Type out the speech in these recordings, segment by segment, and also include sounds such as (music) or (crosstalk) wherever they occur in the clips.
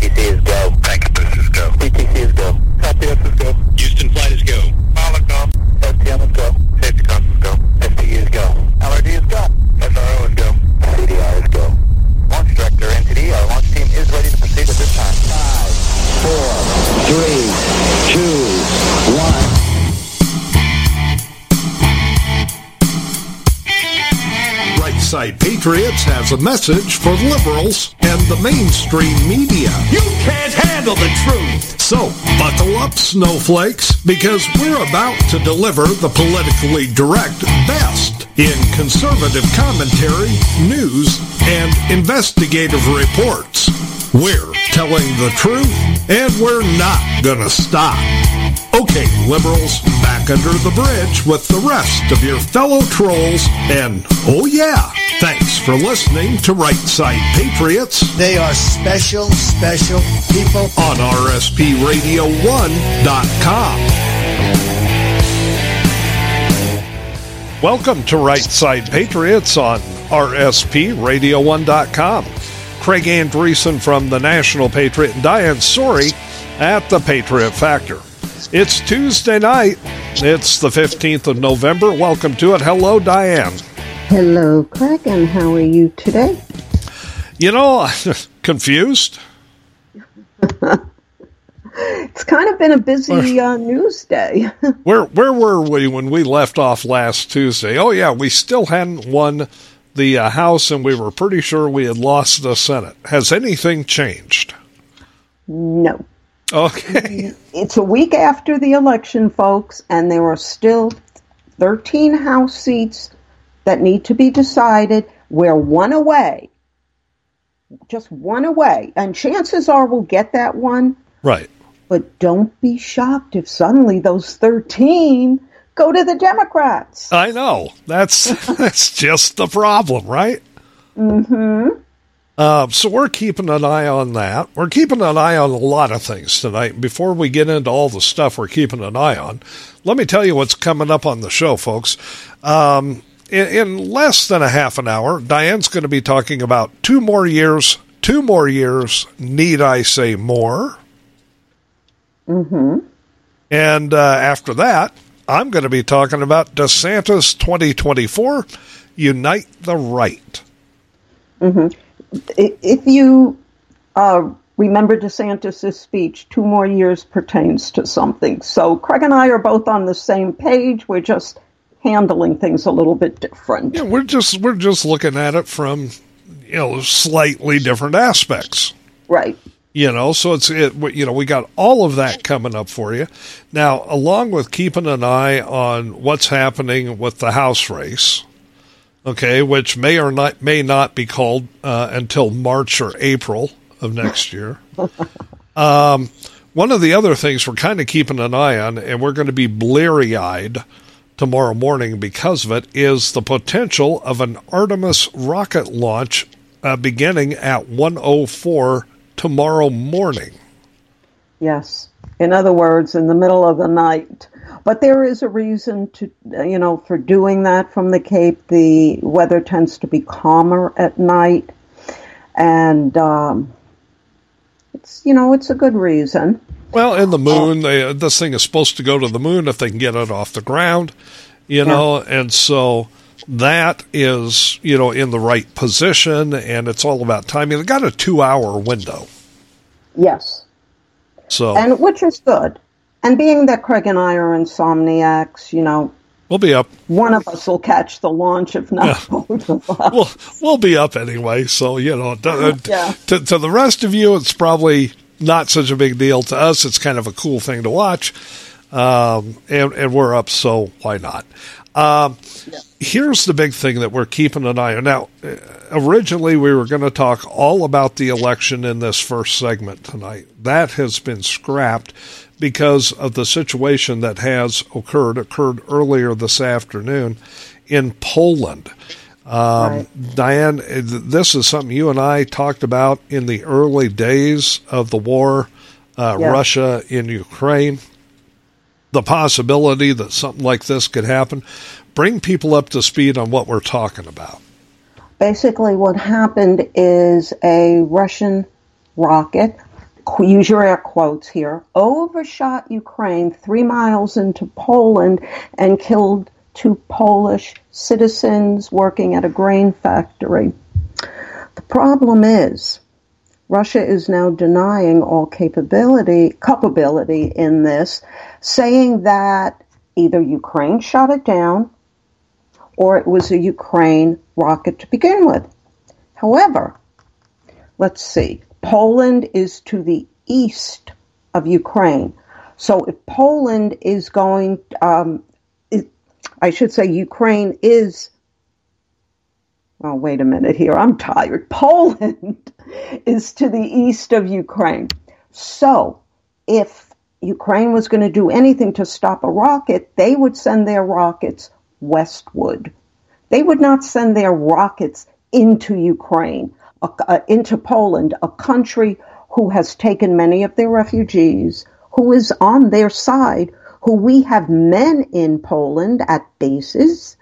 ATC is go. A message for liberals and the mainstream media. You can't handle the truth. So, buckle up, snowflakes, because we're about to deliver the politically direct best in conservative commentary, news, and investigative reports. We're telling the truth, and we're not gonna stop. Okay, liberals, back under the bridge with the rest of your fellow trolls, and oh yeah, thanks for listening to Right Side Patriots They are special, special people. on RSPRadio1.com. Welcome to Right Side Patriots on RSPRadio1.com. Craig Andresen from the National Patriot and Diane Sori at the Patriot Factor. It's Tuesday night. It's the 15th of November. Welcome to it. Hello, Diane. Hello, Craig, and how are you today? You know, (laughs) confused? (laughs) It's kind of been a busy uh, news day. (laughs) Where where were we when we left off last Tuesday? Oh yeah, we still hadn't won the uh, House, and we were pretty sure we had lost the Senate. Has anything changed? no. Okay. (laughs) It's a week after the election, folks, and there are still 13 House seats that need to be decided. We're one away. Just one away. And chances are we'll get that one, Right. but don't be shocked if suddenly those 13 go to the Democrats. I know. That's (laughs) that's just the problem, right? Mm-hmm. Uh, so we're keeping an eye on that. We're keeping an eye on a lot of things tonight. Before we get into all the stuff we're keeping an eye on, let me tell you what's coming up on the show, folks. Um, in, in less than a half an hour, Diane's going to be talking about two more years. Two more years. Need I say more? Mm-hmm. And uh, after that, I'm going to be talking about DeSantis 2024 Unite the Right. I- if you uh, remember DeSantis' speech, two more years pertains to something. So Craig and I are both on the same page. We're just handling things a little bit different. Yeah, we're just we're just looking at it from you know slightly different aspects. Right. You know, so it's it. You know, we got all of that coming up for you now, along with keeping an eye on what's happening with the House race. Okay, which may or not may not be called uh, until March or April of next (laughs) year. um, one of the other things we're kind of keeping an eye on, and we're going to be bleary eyed tomorrow morning because of it, is the potential of an Artemis rocket launch uh, beginning at 104 tomorrow morning. Yes. In other words, in the middle of the night. But there is a reason to, uh, you know, for doing that from the Cape. The weather tends to be calmer at night. And, um, it's, you know, it's a good reason. Well, in the moon, they, this thing is supposed to go to the moon if they can get it off the ground, you know, and so that is, you know, in the right position, and it's all about timing. They got a two hour window. Yes. So and which is good. And being that Craig and I are insomniacs, you know, we'll be up. one of us will catch the launch, if not both of us. (laughs) We'll, we'll be up anyway. So, you know, to, (laughs) Yeah. to, to the rest of you, it's probably not such a big deal. To us, it's kind of a cool thing to watch. Um, and, and we're up, so why not? Um, Here's the big thing that we're keeping an eye on. Now, originally we were going to talk all about the election in this first segment tonight. That has been scrapped because of the situation that has occurred, occurred earlier this afternoon in Poland. Um, Diane, uh, this is something you and I talked about in the early days of the war, uh, Yeah. Russia in Ukraine. The possibility that something like this could happen. Bring people up to speed on what we're talking about. Basically, what happened is a Russian rocket use your air quotes here, overshot Ukraine three miles into Poland and killed two Polish citizens working at a grain factory. The problem is, Russia is now denying all capability, culpability in this, saying that either Ukraine shot it down or it was a Ukraine rocket to begin with. However, let's see. Poland is to the east of Ukraine. So if Poland is going, um, it, I should say Ukraine is, oh, wait a minute here, I'm tired. (laughs) Poland is to the east of Ukraine. So if Ukraine was going to do anything to stop a rocket, they would send their rockets westward. They would not send their rockets into Ukraine, uh, into Poland, a country who has taken many of their refugees, who is on their side, who we have men in Poland at bases.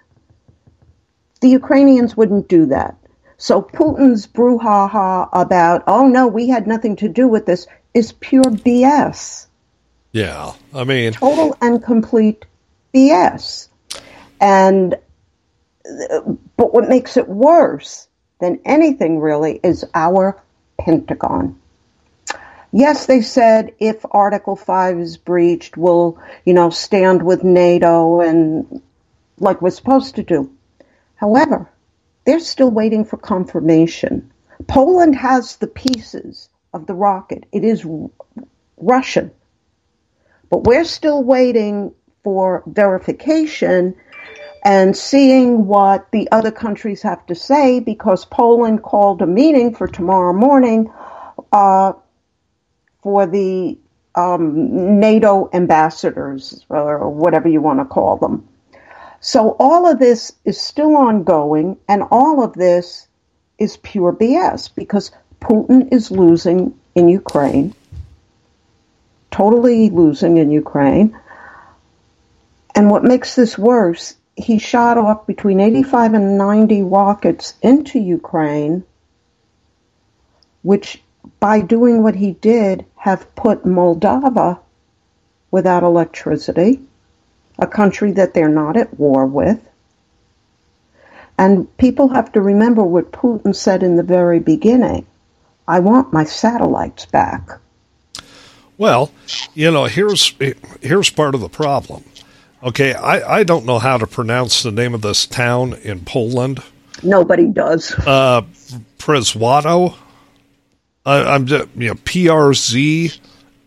The Ukrainians wouldn't do that. So Putin's brouhaha about, oh no, we had nothing to do with this, is pure BS. Yeah, I mean, total and complete BS. And but what makes it worse than anything really is our Pentagon. Yes, they said if Article 5 is breached, we'll, you know, stand with NATO and like we're supposed to do. However, they're still waiting for confirmation. Poland has the pieces of the rocket. It is Russian. But we're still waiting for verification and seeing what the other countries have to say because Poland called a meeting for tomorrow morning uh, for the um, NATO ambassadors or whatever you want to call them. So all of this is still ongoing, and all of this is pure BS because Putin is losing in Ukraine, totally losing in Ukraine. And what makes this worse, he shot off between 85 and 90 rockets into Ukraine, which by doing what he did have put Moldova without electricity a country that they're not at war with. And people have to remember what Putin said in the very beginning I want my satellites back. Well, you know, here's here's part of the problem. Okay, I, I don't know how to pronounce the name of this town in Poland. Nobody does. Uh, Przewodów. I, I'm just, you know P R Z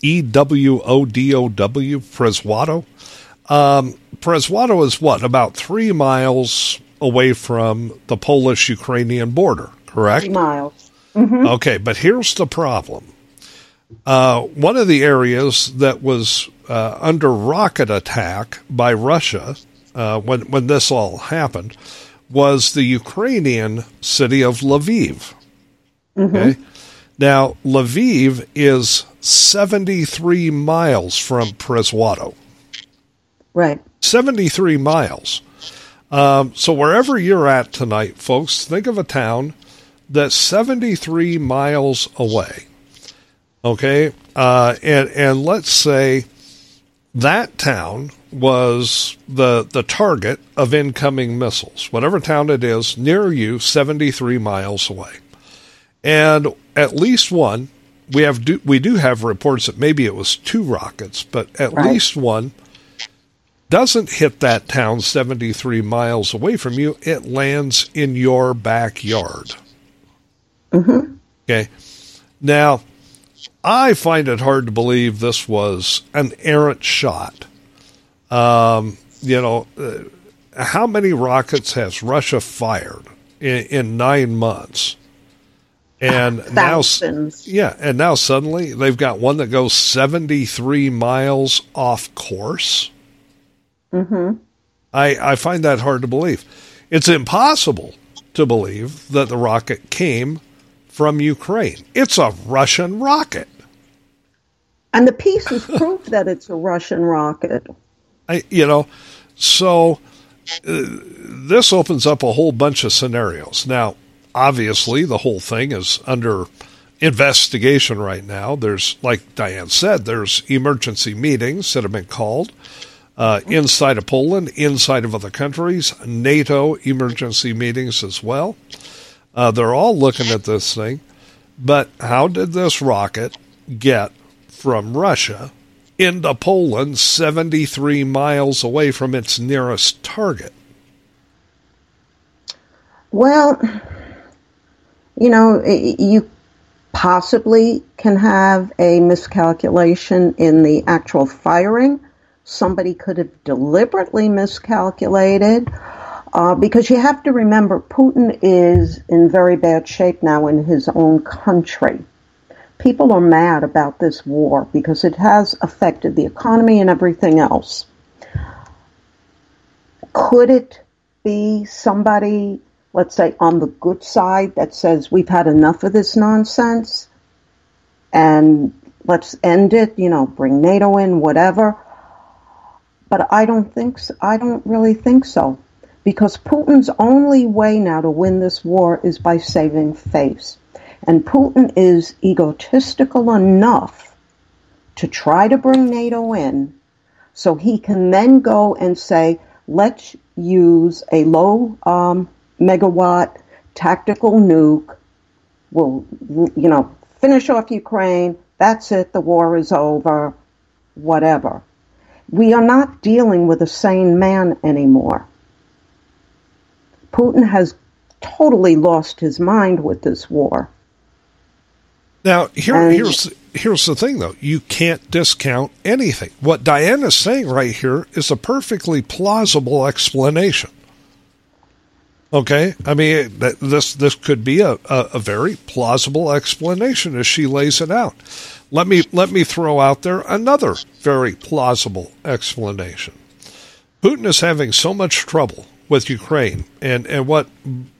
E W O D O W Przewodów. Um, is what about three miles away from the Polish-Ukrainian border, correct? Three miles. Okay, but here's the problem. Uh, one of the areas that was uh, under rocket attack by Russia uh, when when this all happened was the Ukrainian city of Lviv. Okay, now Lviv is 73 miles from Przewodów. Right. 73 miles. Um, so wherever you're at tonight, folks, think of a town that's 73 miles away. Okay, uh, and and let's say that town was the the target of incoming missiles. Whatever town it is near you, 73 miles away, and at least one. We have do, we do have reports that maybe it was two rockets, but at Right. least one doesn't hit that town 73 miles away from you, it lands in your backyard. Mm-hmm. Okay. Now, I find it hard to believe this was an errant shot. Um, you know, uh, how many rockets has Russia fired in, in nine months? And now, Thousands. yeah, and now suddenly they've got one that goes 73 miles off course. Mm-hmm. I, I find that hard to believe. It's impossible to believe that the rocket came from Ukraine. It's a Russian rocket. And the pieces prove that it's a Russian rocket. I, you know, so uh, this opens up a whole bunch of scenarios. Now, obviously, the whole thing is under investigation right now. There's, like Diane said, there's emergency meetings that have been called uh, inside of Poland, inside of other countries, NATO emergency meetings as well. Uh, they're all looking at this thing. But how did this rocket get from Russia into Poland, 73 miles away from its nearest target? Well, you know, you possibly can have a miscalculation in the actual firing. Somebody could have deliberately miscalculated. Uh, because you have to remember, Putin is in very bad shape now in his own country. People are mad about this war because it has affected the economy and everything else. Could it be somebody let's say, on the good side that says we've had enough of this nonsense and let's end it, you know, bring NATO in, whatever. But I don't think so. I don't really think so. Because Putin's only way now to win this war is by saving face. And Putin is egotistical enough to try to bring NATO in so he can then go and say, let's use a low um, megawatt tactical nuke We'll, you know, finish off Ukraine. That's it. The war is over. Whatever. We are not dealing with a sane man anymore. Putin has totally lost his mind with this war. Now, here, And- here's here's the thing, though. You can't discount anything. What Diana's saying right here is a perfectly plausible explanation. Okay, I mean this this could be a, a, a very plausible explanation as she lays it out. Let me let me throw out there another very plausible explanation. Putin is having so much trouble with Ukraine and, and what,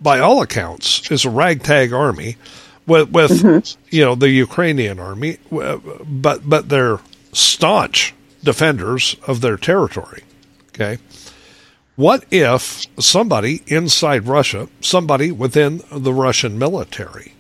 by all accounts, is a ragtag army with, with mm-hmm. you know the Ukrainian army, but but they're staunch defenders of their territory. Okay, what if somebody inside Russia, somebody within the Russian military,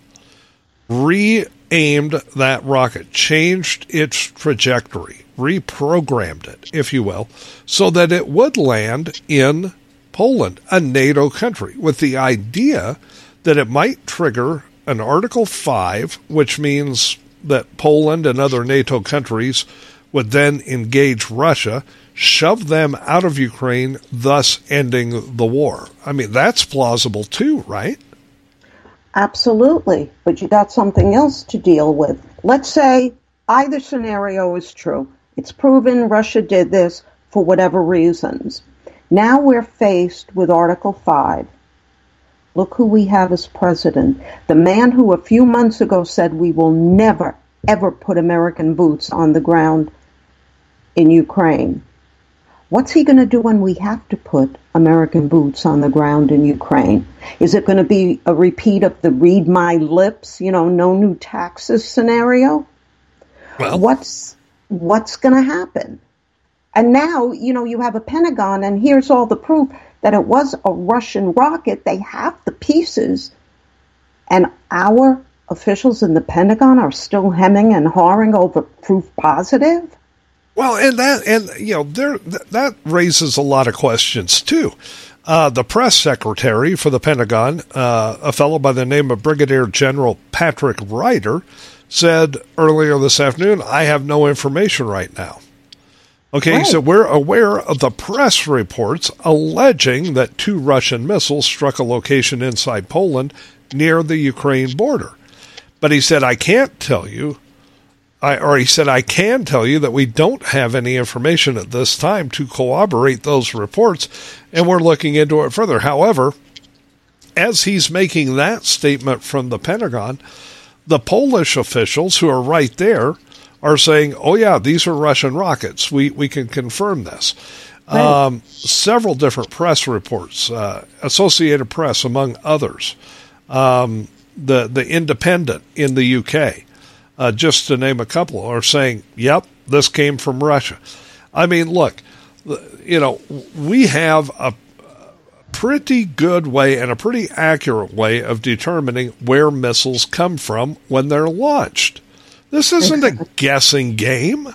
re-aimed that rocket, changed its trajectory, reprogrammed it, if you will, so that it would land in Poland, a NATO country, with the idea that it might trigger an Article 5, which means that Poland and other NATO countries would then engage Russia, shove them out of Ukraine, thus ending the war. I mean, that's plausible too, right? Absolutely. But you got something else to deal with. Let's say either scenario is true. It's proven Russia did this for whatever reasons. Now we're faced with Article 5. Look who we have as president. The man who a few months ago said we will never, ever put American boots on the ground in Ukraine. What's he going to do when we have to put American boots on the ground in Ukraine? Is it going to be a repeat of the read my lips, you know, no new taxes scenario? Well, What's what's going to happen? And now, you know, you have a Pentagon and here's all the proof that it was a Russian rocket. They have the pieces and our officials in the Pentagon are still hemming and hawing over proof positive? Well, and that and you know there th- that raises a lot of questions too. Uh, the press secretary for the Pentagon, uh, a fellow by the name of Brigadier General Patrick Ryder, said earlier this afternoon, "I have no information right now." Okay, Right. so we're aware of the press reports alleging that two Russian missiles struck a location inside Poland near the Ukraine border. But he said, I can't tell you I, or he said, I can tell you that we don't have any information at this time to corroborate those reports, and we're looking into it further. However, as he's making that statement from the Pentagon, the Polish officials who are right there are saying, oh, yeah, these are Russian rockets. We, we can confirm this. Um, several different press reports, uh, Associated Press, among others, um, the, the Independent in the UK uh, just to name a couple, are saying, yep, this came from Russia. I mean, look, you know, we have a pretty good way and a pretty accurate way of determining where missiles come from when they're launched. This isn't a guessing game.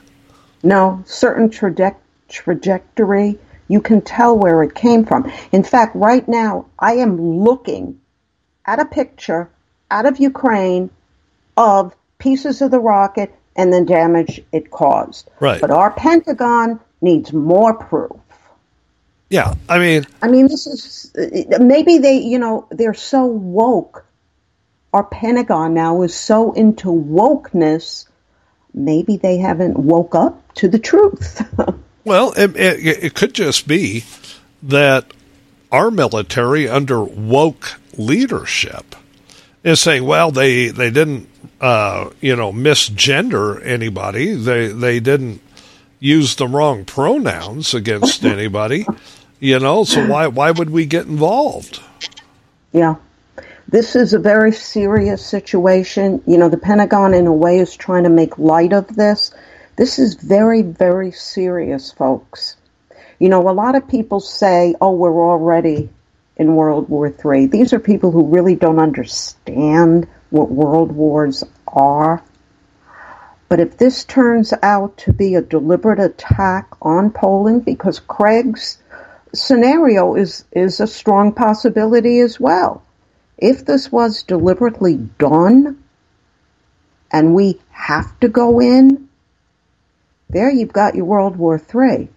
No, certain traje- trajectory, you can tell where it came from. In fact, right now, I am looking at a picture out of Ukraine of pieces of the rocket and the damage it caused. Right. But our Pentagon needs more proof. Yeah, I mean, I mean, this is maybe they, you know, they're so woke. Our Pentagon now is so into wokeness. Maybe they haven't woke up to the truth. (laughs) well, it, it, it could just be that our military under woke leadership is saying, well, they they didn't, uh, you know, misgender anybody. They they didn't use the wrong pronouns against (laughs) anybody. You know, so why why would we get involved? yeah. This is a very serious situation. You know, the Pentagon, in a way, is trying to make light of this. This is very, very serious, folks. You know, a lot of people say, oh, we're already in World War III. These are people who really don't understand what world wars are. But if this turns out to be a deliberate attack on Poland, because Craig's scenario is, is a strong possibility as well. If this was deliberately done and we have to go in, there you've got your World War III.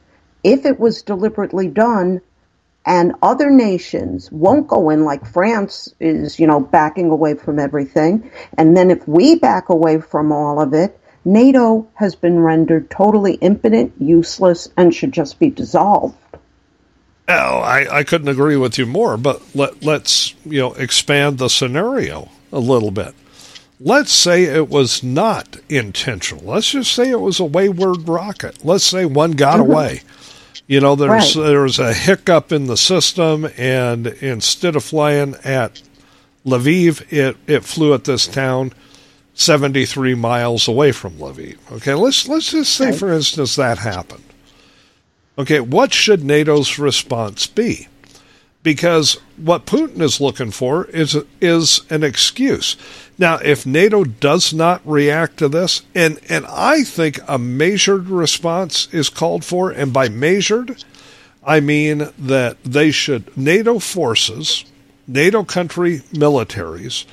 If it was deliberately done and other nations won't go in like France is, you know, backing away from everything, and then if we back away from all of it, NATO has been rendered totally impotent, useless, and should just be dissolved. Oh, I, I couldn't agree with you more, but let, let's, you know, expand the scenario a little bit. Let's say it was not intentional. Let's just say it was a wayward rocket. Let's say one got mm-hmm. away. You know, there's Right. there's a hiccup in the system, and instead of flying at Lviv, it, it flew at this town 73 miles away from Lviv. Okay, let's let's just say, for instance, that happened. Okay, what should NATO's response be? Because what Putin is looking for is is an excuse. Now, if NATO does not react to this, and and I think a measured response is called for, and by measured, I mean that they should NATO forces, NATO country militaries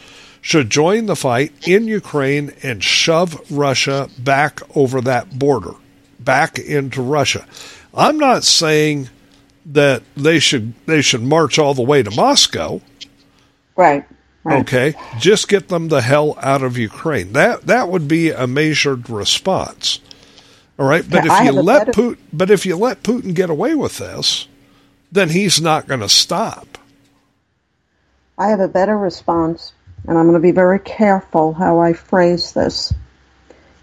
should join the fight in Ukraine and shove Russia back over that border, back into Russia. I'm not saying that they should they should march all the way to Moscow. Right. Right. Okay, just get them the hell out of Ukraine. That that would be a measured response. All right, but if you let better- Putin, but if you let Putin get away with this, then he's not going to stop. I have a better response, and I'm going to be very careful how I phrase this.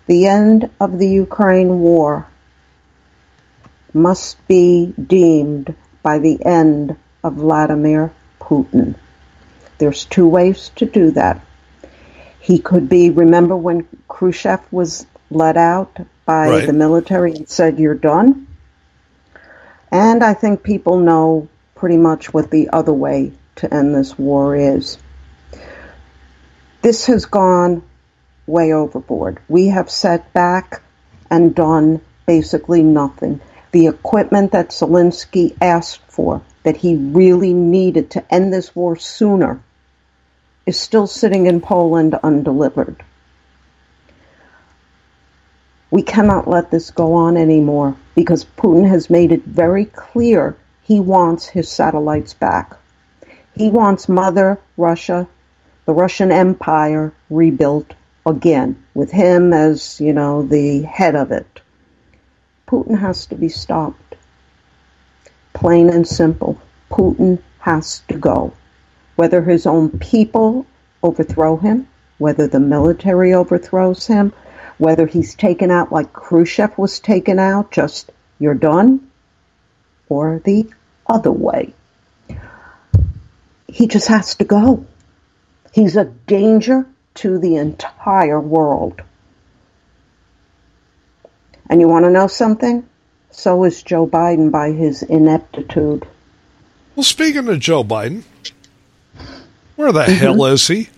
The end of the Ukraine war must be deemed by the end of Vladimir Putin. There's two ways to do that. He could be, remember when Khrushchev was let out by Right. the military and said, You're done? And I think people know pretty much what the other way to end this war is. This has gone way overboard. We have set back and done basically nothing. The equipment that Zelensky asked for, that he really needed to end this war sooner, is still sitting in Poland undelivered. We cannot let this go on anymore because Putin has made it very clear he wants his satellites back. He wants Mother Russia, the Russian Empire, rebuilt again, with him as, you know, the head of it. Putin has to be stopped. Plain and simple. Putin has to go. Whether his own people overthrow him, whether the military overthrows him, whether he's taken out like Khrushchev was taken out, just you're done, or the other way. He just has to go. He's a danger to the entire world. And you want to know something? So is Joe Biden by his ineptitude. Well, speaking of Joe Biden, where the mm-hmm. hell is he?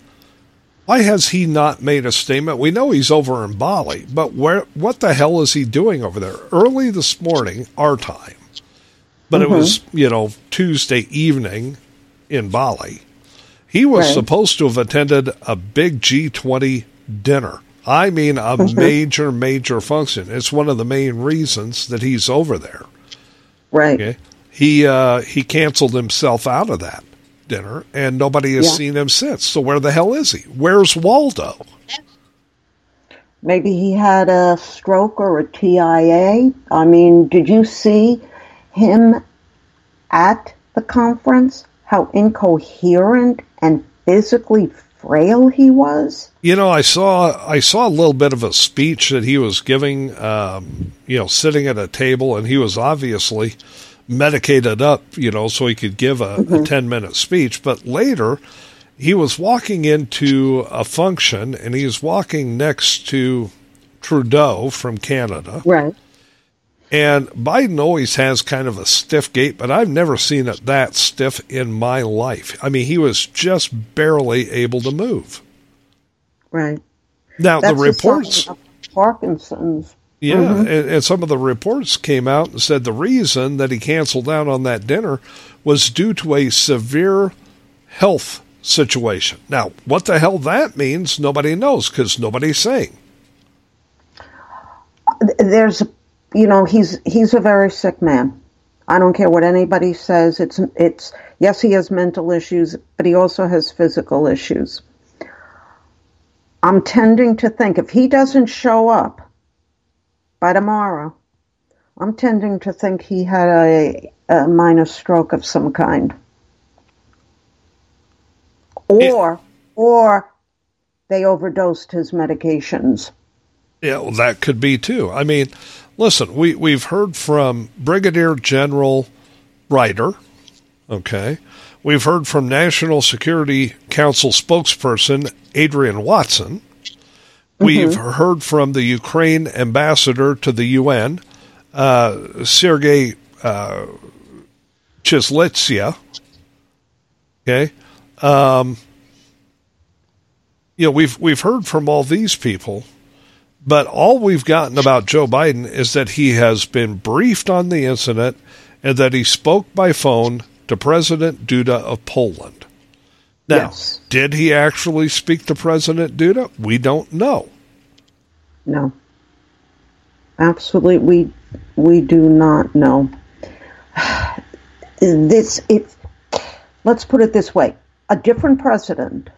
Why has he not made a statement? We know he's over in Bali, but where? What the hell is he doing over there? Early this morning, our time, but it mm-hmm. was you know Tuesday evening in Bali. He was Right. supposed to have attended a big G20 dinner. I mean, a (laughs) major, major function. It's one of the main reasons that he's over there. Right. Okay. He uh, he canceled himself out of that dinner, and nobody has Yeah. seen him since. So where the hell is he? Where's Waldo? Maybe he had a stroke or a TIA. I mean, did you see him at the conference? How incoherent and physically frail he was? You know, I saw I saw a little bit of a speech that he was giving. Um, you know, sitting at a table, and he was obviously medicated up. You know, so he could give a, a ten minute speech. But later, he was walking into a function, and he was walking next to Trudeau from Canada. Right. And Biden always has kind of a stiff gait, but I've never seen it that stiff in my life. I mean, he was just barely able to move. Right. Now, That's the reports, Parkinson's. yeah, mm-hmm. and, and some of the reports came out and said the reason that he canceled out on that dinner was due to a severe health situation. Now, what the hell that means, nobody knows because nobody's saying. There's, you know, he's he's a very sick man. I don't care what anybody says. It's it's yes, he has mental issues, but he also has physical issues. I'm tending to think if he doesn't show up by tomorrow, I'm tending to think he had a, a minor stroke of some kind. Or or they overdosed his medications. Yeah, well, that could be too. I mean, listen, we we've heard from Brigadier General Ryder. Okay, we've heard from National Security Council spokesperson Adrienne Watson. We've heard from the Ukraine ambassador to the UN, uh, Sergei uh, Chislitsia. Okay, um, you know we've we've heard from all these people. But all we've gotten about Joe Biden is that he has been briefed on the incident and that he spoke by phone to President Duda of Poland. Now, Yes. did he actually speak to President Duda? We don't know. No. Absolutely, we we do not know. (sighs) This it. Let's put it this way: a different president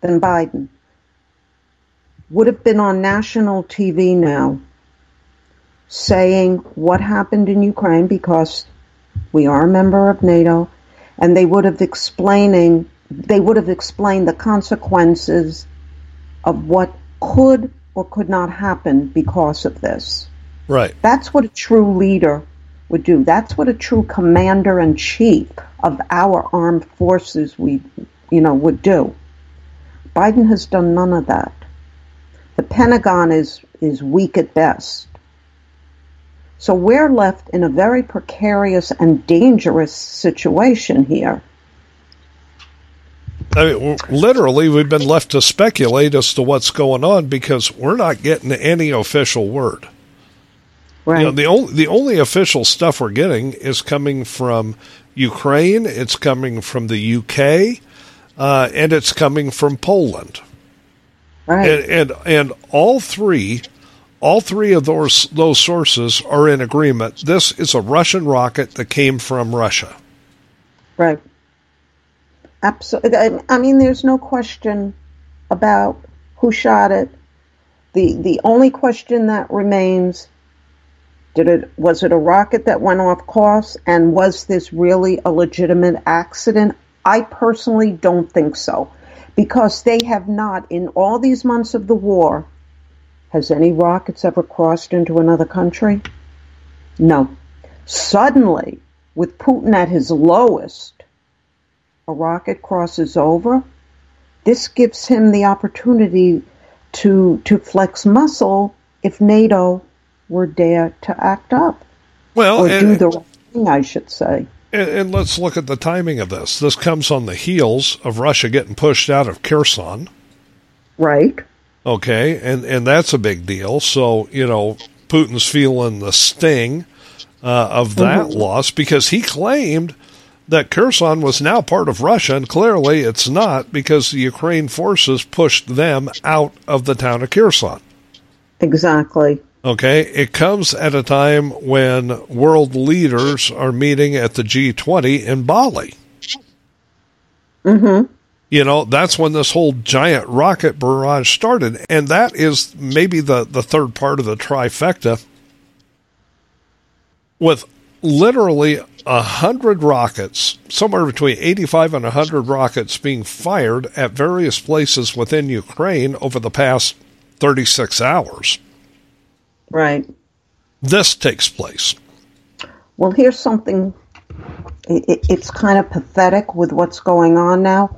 than Biden would have been on national TV now, saying what happened in Ukraine because we are a member of NATO, and they would have explaining they would have explained the consequences of what could or could not happen because of this. Right. That's what a true leader would do. That's what a true commander in chief of our armed forces we you know would do. Biden has done none of that. The Pentagon is is weak at best. So we're left in a very precarious and dangerous situation here. I mean, literally, we've been left to speculate as to what's going on because we're not getting any official word. Right. You know, the only the only official stuff we're getting is coming from Ukraine. It's coming from the UK, uh, and it's coming from Poland. Right. And, and and all three, all three of those those sources are in agreement. This is a Russian rocket that came from Russia. Right. Absolutely. I, I mean, there's no question about who shot it. the The only question that remains: Did it was it a rocket that went off course, and was this really a legitimate accident? I personally don't think so, because they have not, in all these months of the war, has any rockets ever crossed into another country? No. Suddenly, with Putin at his lowest, a rocket crosses over. This gives him the opportunity to to flex muscle if NATO were dare to act up Well, or do the right thing, I should say. And, and let's look at the timing of this. This comes on the heels of Russia getting pushed out of Kherson. Right. Okay, and and that's a big deal. So you know, Putin's feeling the sting uh, of that loss because he claimed that Kherson was now part of Russia, and clearly it's not because the Ukraine forces pushed them out of the town of Kherson. Exactly. Okay, it comes at a time when world leaders are meeting at the G20 in Bali. Mm-hmm. You know, that's when this whole giant rocket barrage started. And that is maybe the, the third part of the trifecta with literally a hundred rockets, somewhere between 85 and 100 rockets being fired at various places within Ukraine over the past 36 hours. Right. This takes place. Well, here's something. It's kind of pathetic with what's going on now.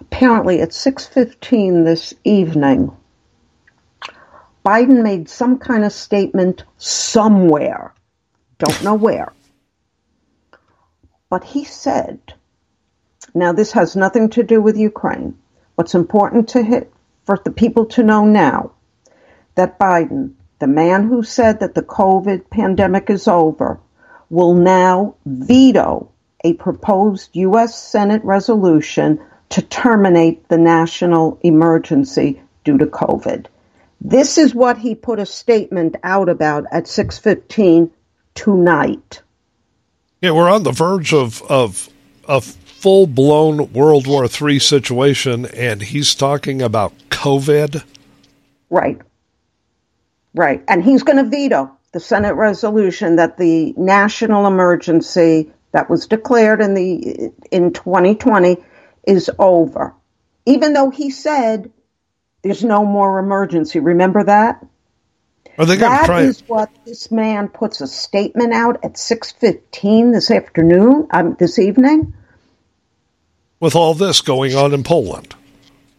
Apparently, at 6:15 this evening, Biden made some kind of statement somewhere. Don't know where. But he said, now this has nothing to do with Ukraine. What's important to hit for the people to know now that Biden, the man who said that the COVID pandemic is over, will now veto a proposed U.S. Senate resolution to terminate the national emergency due to COVID. This is what he put a statement out about at 6:15 tonight. Yeah, we're on the verge of of a full blown World War III situation, and he's talking about COVID. Right. Right. And he's going to veto the Senate resolution that the national emergency that was declared in the in 2020 is over. Even though he said there's no more emergency. Remember that? Are they going to That try? is what this man puts a statement out at 6:15 this afternoon, um, this evening. with all this going on in Poland.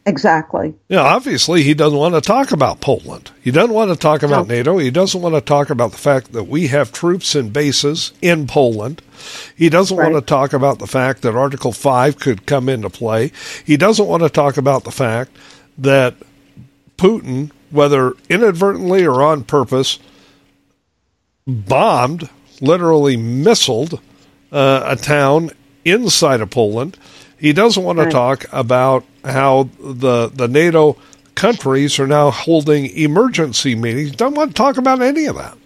Exactly. Yeah, obviously he doesn't want to talk about Poland. He doesn't want to talk about No. NATO. He doesn't want to talk about the fact that we have troops and bases in Poland. He doesn't want to talk about the fact that Article 5 could come into play. He doesn't want to talk about the fact that Putin, whether inadvertently or on purpose, bombed, literally missiled uh, a town inside of Poland. He doesn't want to talk about how the the NATO countries are now holding emergency meetings. Doesn't want to talk about any of that.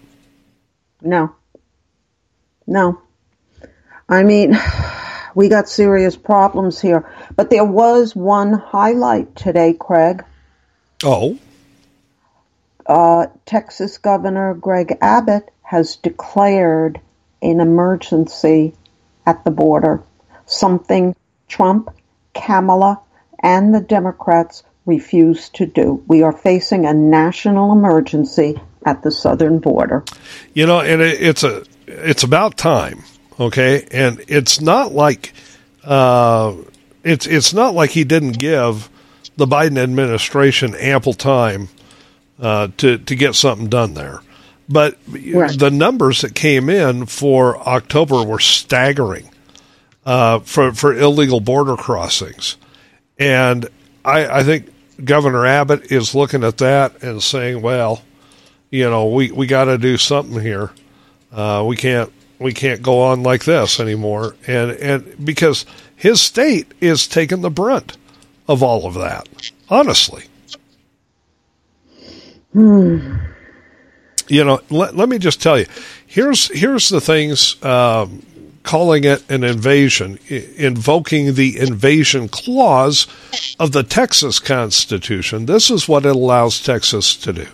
No. No. I mean, we got serious problems here. But there was one highlight today, Craig. Oh, Uh, Texas Governor Greg Abbott has declared an emergency at the border, something Trump, Kamala, and the Democrats refuse to do. We are facing a national emergency at the southern border. you know, and it, it's a it's about time, okay? And it's not like uh, it's it's not like he didn't give the Biden administration ample time uh, to to get something done there. But Right. the numbers that came in for October were staggering uh, for for illegal border crossings, and I, I think Governor Abbott is looking at that and saying, "Well, you know, we, we got to do something here. Uh, we can't we can't go on like this anymore." And and because his state is taking the brunt of all of that, honestly. You know, let, let me just tell you, here's here's the things um, calling it an invasion, invoking the invasion clause of the Texas Constitution. This is what it allows Texas to do.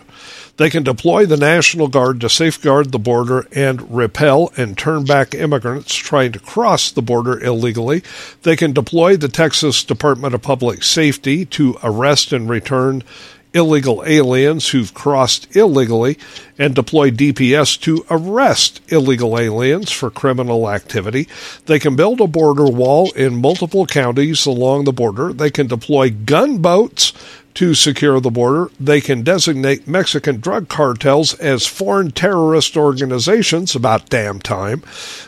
They can deploy the National Guard to safeguard the border and repel and turn back immigrants trying to cross the border illegally. They can deploy the Texas Department of Public Safety to arrest and return illegal aliens who've crossed illegally and deploy DPS to arrest illegal aliens for criminal activity. They can build a border wall in multiple counties along the border. They can deploy gunboats to secure the border. They can designate Mexican drug cartels as foreign terrorist organizations, about damn time.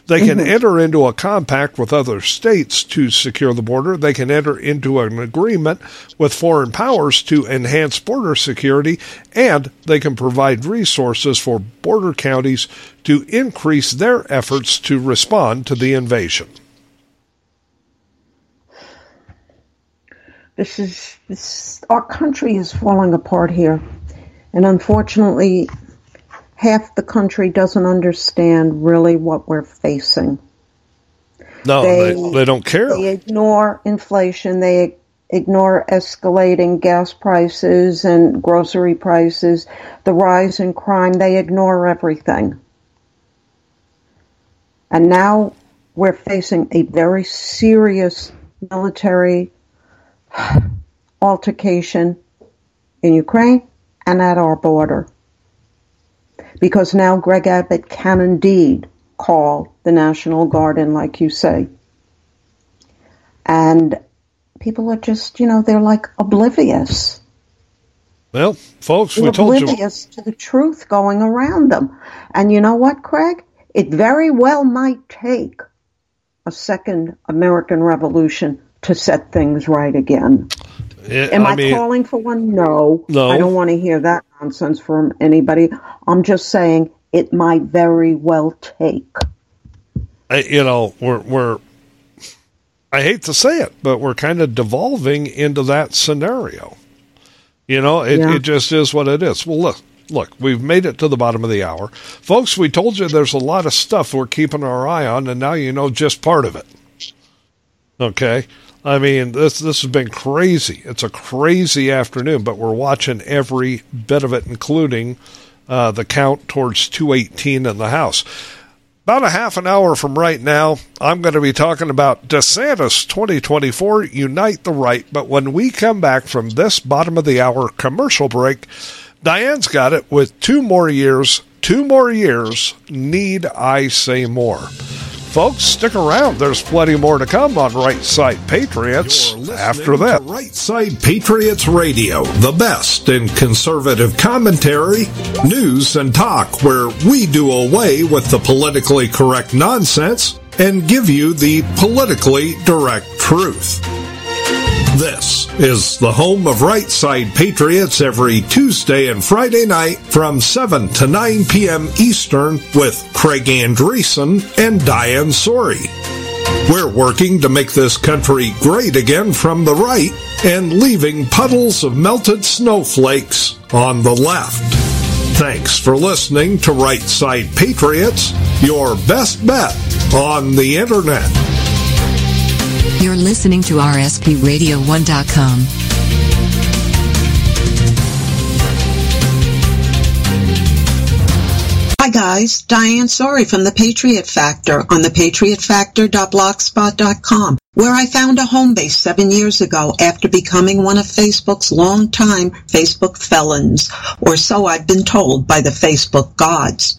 They can mm-hmm. enter into a compact with other states to secure the border. They can enter into an agreement with foreign powers to enhance border security, and they can provide resources for border counties to increase their efforts to respond to the invasion. This is this. Our country is falling apart here, and unfortunately, half the country doesn't understand really what we're facing. No, They- they, they don't care. They ignore inflation. They ignore escalating gas prices and grocery prices, the rise in crime. They ignore everything. And now we're facing a very serious military altercation in Ukraine and at our border. Because now Greg Abbott can indeed call the National Guard in, like you say. And people are just, you know, they're like oblivious. Well, folks, we told you. oblivious to the truth going around them. And you know what, Craig? It very well might take a second American Revolution to set things right again. Eh, Am I, I mean, calling for one? No. No. I don't want to hear that nonsense from anybody. I'm just saying it might very well take. I- you know, we're we're. I hate to say it, but we're kind of devolving into that scenario. You know, it, Yeah. it just is what it is. Well, look, look, we've made it to the bottom of the hour, folks. We told you there's a lot of stuff we're keeping our eye on, and now you know just part of it. Okay, I mean this this has been crazy. It's a crazy afternoon, but we're watching every bit of it, including uh, the count towards 218 in the House. About a half an hour from right now, I'm going to be talking about DeSantis 2024 Unite the Right. But when we come back from this bottom of the hour commercial break, Diane's got it with two more years. Two more years. Need I say more? Folks, stick around. There's plenty more to come on Right Side Patriots after that. Right Side Patriots Radio, the best in conservative commentary, news, and talk, where we do away with the politically correct nonsense and give you the politically direct truth. This is the home of Right Side Patriots every Tuesday and Friday night from 7 to 9 p.m. Eastern with Craig Andresen and Diane Sori. We're working to make this country great again from the right and leaving puddles of melted snowflakes on the left. Thanks for listening to Right Side Patriots, your best bet on the internet. You're listening to RSPRadio1.com. Hi guys, Diane Sori from The Patriot Factor on thepatriotfactor.blogspot.com, where I found a home base seven years ago after becoming one of Facebook's longtime Facebook felons, or so I've been told by the Facebook gods.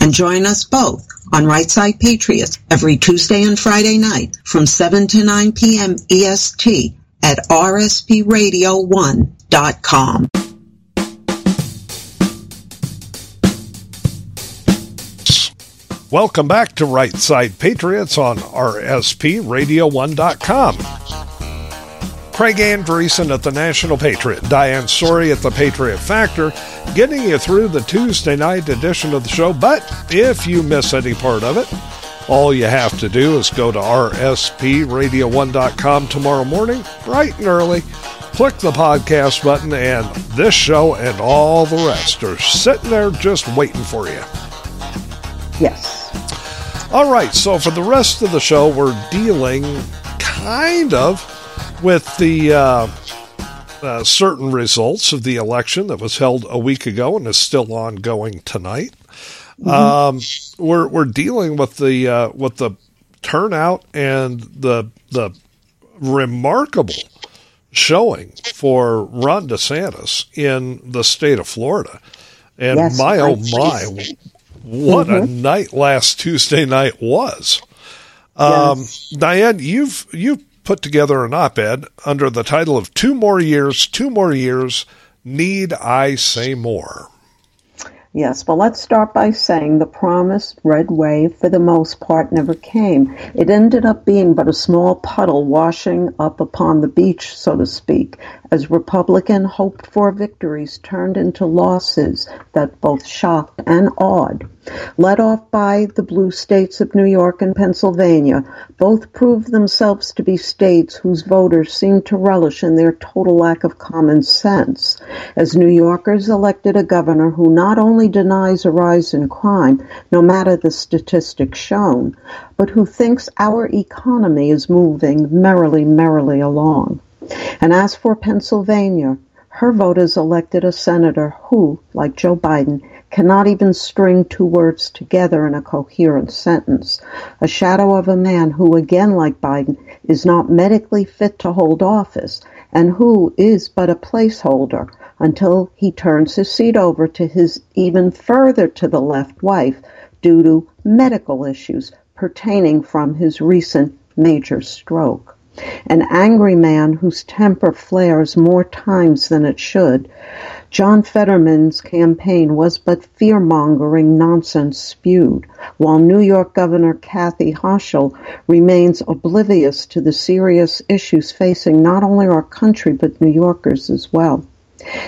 And join us both on Right Side Patriots every Tuesday and Friday night from 7 to 9 p.m. EST at rspradio1.com. Welcome back to Right Side Patriots on RSPRadio1.com. Craig Andresen at the National Patriot, Diane Sori at the Patriot Factor, getting you through the Tuesday night edition of the show. But if you miss any part of it, all you have to do is go to RSPRadio1.com tomorrow morning, bright and early, click the podcast button, and this show and all the rest are sitting there just waiting for you. Yes. All right, so for the rest of the show, we're dealing kind of with the uh, uh, certain results of the election that was held a week ago and is still ongoing tonight. Um, we're we're dealing with the uh, with the turnout and the the remarkable showing for Ron DeSantis in the state of Florida. And Yes, my oh my, what a night last Tuesday night was. Um, Diane, you've you've put together an op-ed under the title of Two More Years, Two More Years, Need I Say More? Yes, well, let's start by saying the promised red wave, for the most part, never came. It ended up being but a small puddle washing up upon the beach, so to speak, as Republican hoped for victories turned into losses that both shocked and awed. Led off by the blue states of New York and Pennsylvania, both proved themselves to be states whose voters seemed to relish in their total lack of common sense. As New Yorkers elected a governor who not only denies a rise in crime, no matter the statistics shown, but who thinks our economy is moving merrily, merrily along. And as for Pennsylvania, her voters elected a senator who, like Joe Biden, cannot even string two words together in a coherent sentence. A shadow of a man who, again like Biden, is not medically fit to hold office and who is but a placeholder until he turns his seat over to his even further to the left wife due to medical issues pertaining from his recent major stroke. An angry man whose temper flares more times than it should. John Fetterman's campaign was but fear mongering nonsense spewed, while New York Governor Kathy Hochul remains oblivious to the serious issues facing not only our country but New Yorkers as well.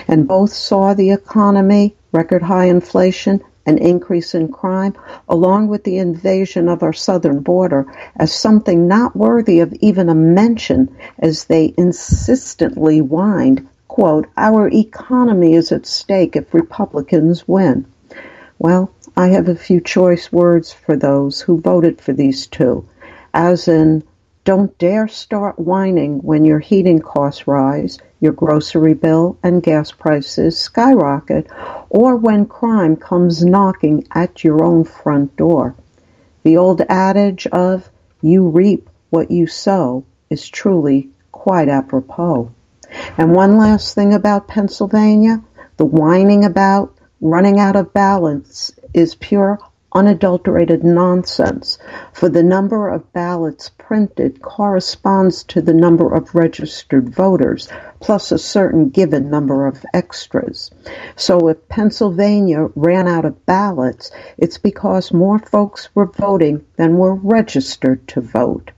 And both saw the economy, record high inflation, an increase in crime, along with the invasion of our southern border, as something not worthy of even a mention as they insistently whined, quote, our economy is at stake if Republicans win. Well, I have a few choice words for those who voted for these two, as in, don't dare start whining when your heating costs rise, your grocery bill and gas prices skyrocket, or when crime comes knocking at your own front door. The old adage of you reap what you sow is truly quite apropos. And one last thing about Pennsylvania the whining about running out of balance is pure unadulterated nonsense, for the number of ballots printed corresponds to the number of registered voters, plus a certain given number of extras. So if Pennsylvania ran out of ballots, it's because more folks were voting than were registered to vote.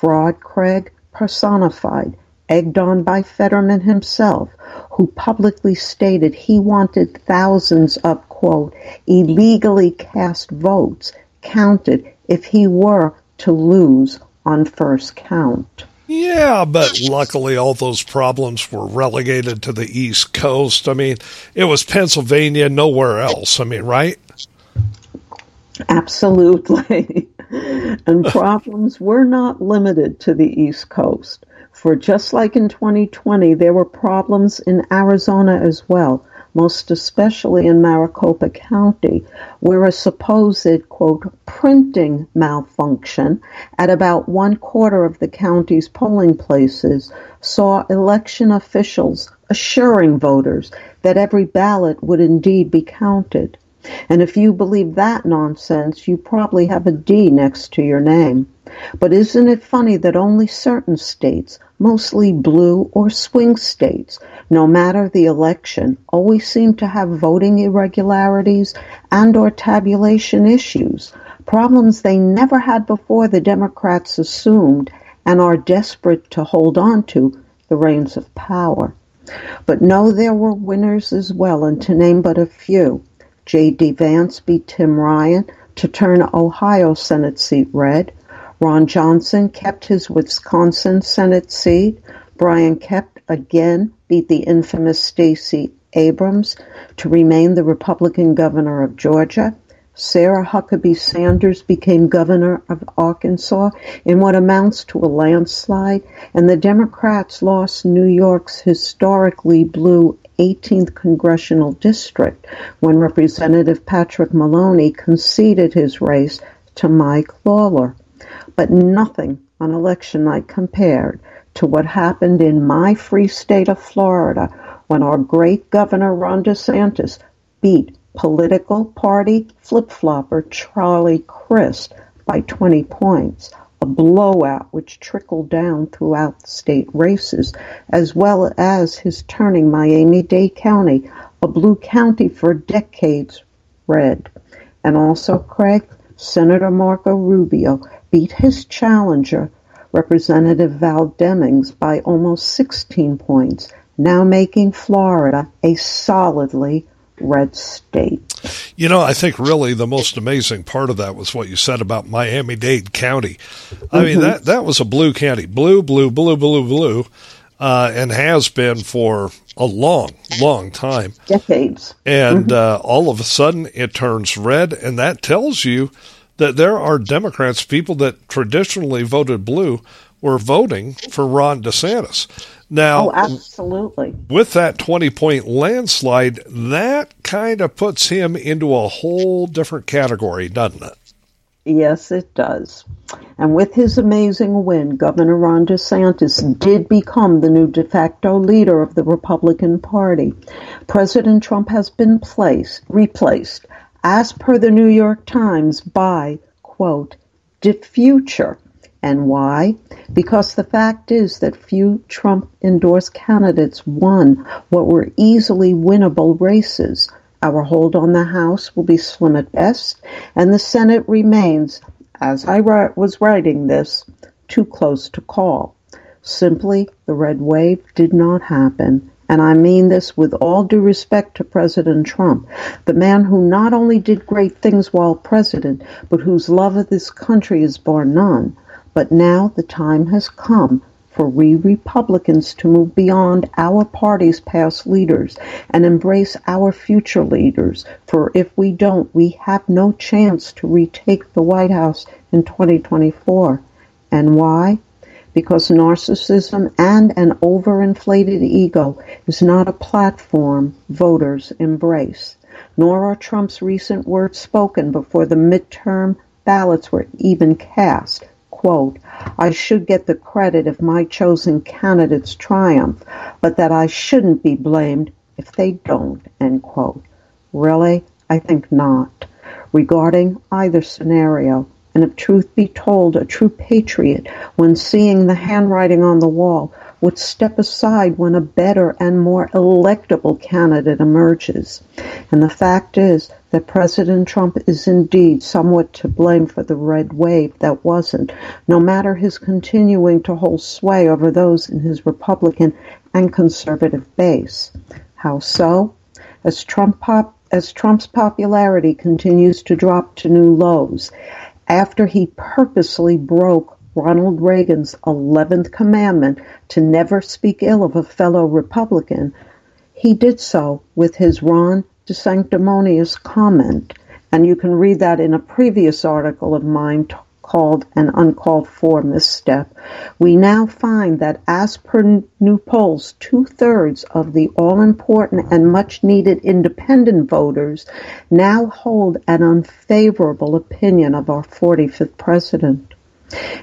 Fraud, Craig, personified, egged on by Fetterman himself, who publicly stated he wanted thousands of, quote, illegally cast votes counted if he were to lose on first count. Yeah, but luckily all those problems were relegated to the East Coast. I mean, it was Pennsylvania, nowhere else. I mean, right? Absolutely. (laughs) and problems were not limited to the East Coast. For just like in 2020, there were problems in Arizona as well, most especially in Maricopa County, where a supposed, quote, printing malfunction at about one quarter of the county's polling places saw election officials assuring voters that every ballot would indeed be counted. And if you believe that nonsense, you probably have a D next to your name. But isn't it funny that only certain states, mostly blue or swing states, no matter the election, always seem to have voting irregularities and or tabulation issues, problems they never had before the Democrats assumed and are desperate to hold on to the reins of power. But no, there were winners as well, and to name but a few. J.D. Vance beat Tim Ryan to turn Ohio Senate seat red. Ron Johnson kept his Wisconsin Senate seat. Brian Kemp again beat the infamous Stacey Abrams to remain the Republican governor of Georgia. Sarah Huckabee Sanders became governor of Arkansas in what amounts to a landslide, and the Democrats lost New York's historically blue 18th congressional district when Representative Patrick Maloney conceded his race to Mike Lawler. But nothing on election night compared to what happened in my free state of Florida when our great Governor Ron DeSantis beat political party flip-flopper Charlie Crist by 20 points, a blowout which trickled down throughout the state races, as well as his turning Miami-Dade County, a blue county for decades, red. And also, Craig, Senator Marco Rubio beat his challenger, Representative Val Demings, by almost 16 points, now making Florida a solidly red state. You know, I think really the most amazing part of that was what you said about Miami Dade County. I mm-hmm. mean, that, that was a blue county. Blue, blue, blue, blue, blue, uh, and has been for a long, long time. Decades. And mm-hmm. uh, all of a sudden it turns red, and that tells you that there are Democrats, people that traditionally voted blue, were voting for Ron DeSantis. Now, oh, absolutely. With that 20 point landslide, that kind of puts him into a whole different category, doesn't it? Yes, it does. And with his amazing win, Governor Ron DeSantis did become the new de facto leader of the Republican Party. President Trump has been placed, replaced, as per the New York Times, by, quote, the future and why? Because the fact is that few Trump endorsed candidates won what were easily winnable races. Our hold on the House will be slim at best, and the Senate remains, as I was writing this, too close to call. Simply, the red wave did not happen. And I mean this with all due respect to President Trump, the man who not only did great things while president, but whose love of this country is bar none. But now the time has come for we Republicans to move beyond our party's past leaders and embrace our future leaders. For if we don't, we have no chance to retake the White House in 2024. And why? Because narcissism and an overinflated ego is not a platform voters embrace, nor are Trump's recent words spoken before the midterm ballots were even cast quote, I should get the credit if my chosen candidates triumph, but that I shouldn't be blamed if they don't, end quote. Really? I think not. Regarding either scenario, and if truth be told, a true patriot, when seeing the handwriting on the wall, would step aside when a better and more electable candidate emerges. And the fact is that President Trump is indeed somewhat to blame for the red wave that wasn't, no matter his continuing to hold sway over those in his Republican and conservative base. How so? As Trump pop, as Trump's popularity continues to drop to new lows, after he purposely broke Ronald Reagan's 11th commandment to never speak ill of a fellow Republican, he did so with his Ron DeSanctimonious comment, and you can read that in a previous article of mine t- called An Uncalled For Misstep. We now find that as per new polls, two-thirds of the all-important and much-needed independent voters now hold an unfavorable opinion of our 45th president.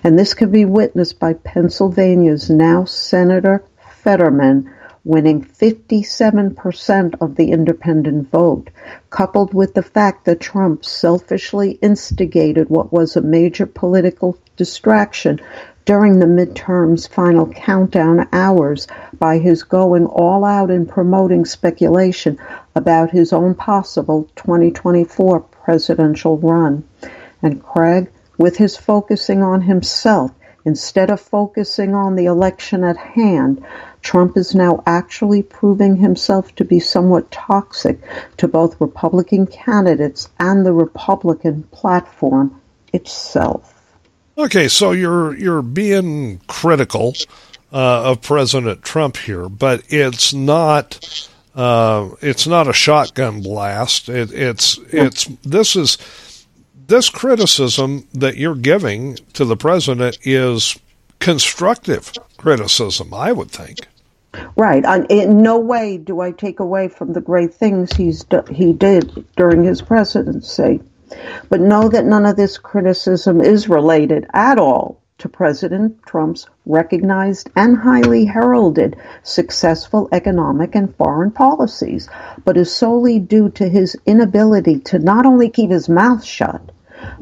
And this can be witnessed by Pennsylvania's now Senator Fetterman winning 57% of the independent vote, coupled with the fact that Trump selfishly instigated what was a major political distraction during the midterm's final countdown hours by his going all out in promoting speculation about his own possible 2024 presidential run. And Craig, with his focusing on himself instead of focusing on the election at hand, Trump is now actually proving himself to be somewhat toxic to both Republican candidates and the Republican platform itself. Okay, so you're you're being critical uh, of President Trump here, but it's not Uh, it's not a shotgun blast. It, it's it's this is this criticism that you're giving to the president is constructive criticism. I would think. Right. In no way do I take away from the great things he's he did during his presidency, but know that none of this criticism is related at all to President Trump's recognized and highly heralded successful economic and foreign policies, but is solely due to his inability to not only keep his mouth shut,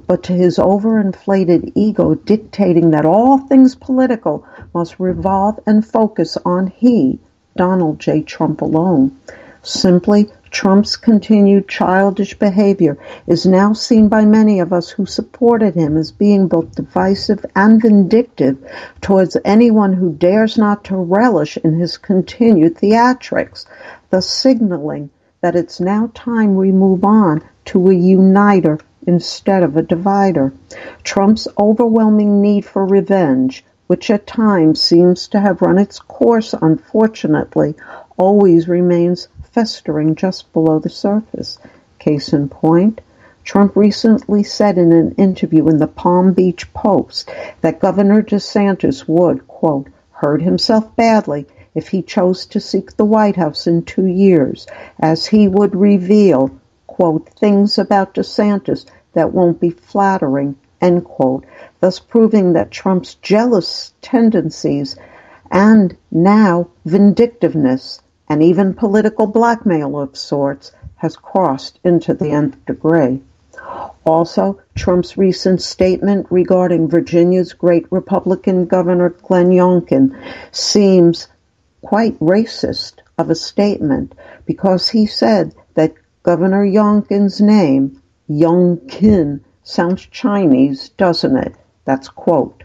but to his overinflated ego dictating that all things political must revolve and focus on he, Donald J. Trump alone. Simply, Trump's continued childish behavior is now seen by many of us who supported him as being both divisive and vindictive towards anyone who dares not to relish in his continued theatrics, thus signaling that it's now time we move on to a uniter instead of a divider. Trump's overwhelming need for revenge, which at times seems to have run its course unfortunately, always remains festering just below the surface. Case in point, Trump recently said in an interview in the Palm Beach Post that Governor DeSantis would, quote, hurt himself badly if he chose to seek the White House in two years, as he would reveal, quote, things about DeSantis that won't be flattering, end quote, thus proving that Trump's jealous tendencies and now vindictiveness and even political blackmail of sorts has crossed into the nth degree. Also, Trump's recent statement regarding Virginia's great Republican Governor Glenn Youngkin seems quite racist of a statement because he said that Governor Youngkin's name, Youngkin, sounds Chinese, doesn't it? That's quote.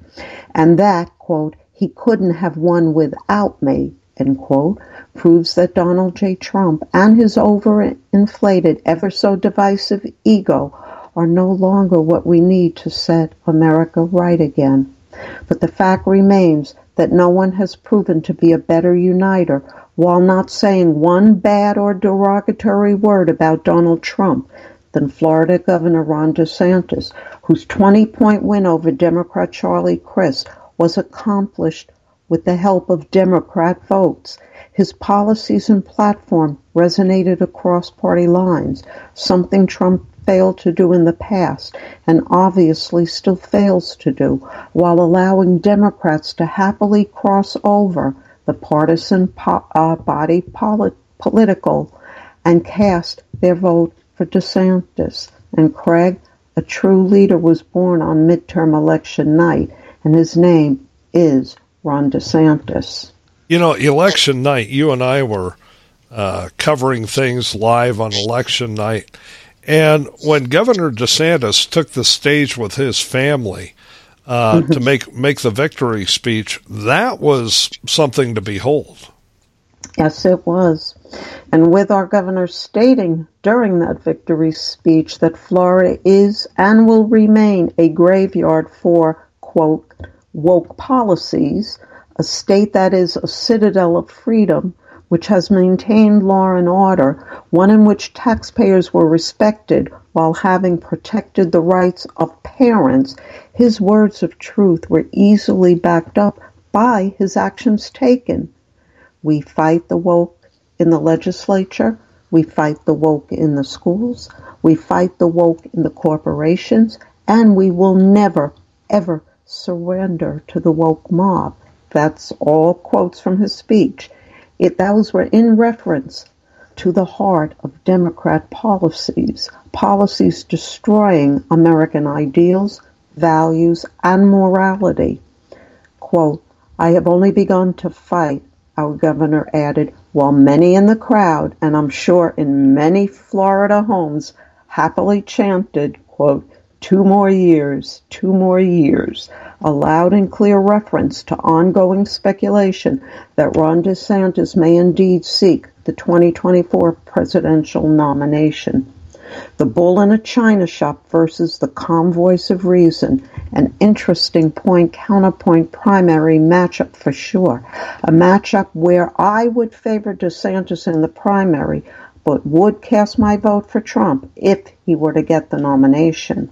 And that, quote, he couldn't have won without me, end quote, proves that Donald J. Trump and his overinflated, ever so divisive ego are no longer what we need to set America right again. But the fact remains that no one has proven to be a better uniter while not saying one bad or derogatory word about Donald Trump than Florida Governor Ron DeSantis, whose 20 point win over Democrat Charlie Crist was accomplished with the help of Democrat votes. His policies and platform resonated across party lines, something Trump failed to do in the past and obviously still fails to do, while allowing Democrats to happily cross over the partisan po- uh, body polit- political and cast their vote for DeSantis. And Craig, a true leader was born on midterm election night, and his name is Ron DeSantis. You know, election night, you and I were uh, covering things live on election night. And when Governor DeSantis took the stage with his family uh, to make make the victory speech, that was something to behold. Yes, it was. And with our governor stating during that victory speech that Florida is and will remain a graveyard for, quote, woke policies, a state that is a citadel of freedom, which has maintained law and order, one in which taxpayers were respected while having protected the rights of parents, his words of truth were easily backed up by his actions taken. We fight the woke in the legislature. We fight the woke in the schools. We fight the woke in the corporations. And we will never, ever surrender to the woke mob. That's all quotes from his speech. It, those were in reference to the heart of Democrat policies, policies destroying American ideals, values, and morality. Quote, I have only begun to fight our governor added, while many in the crowd, and I'm sure in many Florida homes, happily chanted, quote, two more years, two more years, a loud and clear reference to ongoing speculation that Ron DeSantis may indeed seek the 2024 presidential nomination. The bull in a china shop versus the calm voice of reason an interesting point counterpoint primary matchup for sure. A matchup where I would favor DeSantis in the primary, but would cast my vote for Trump if he were to get the nomination.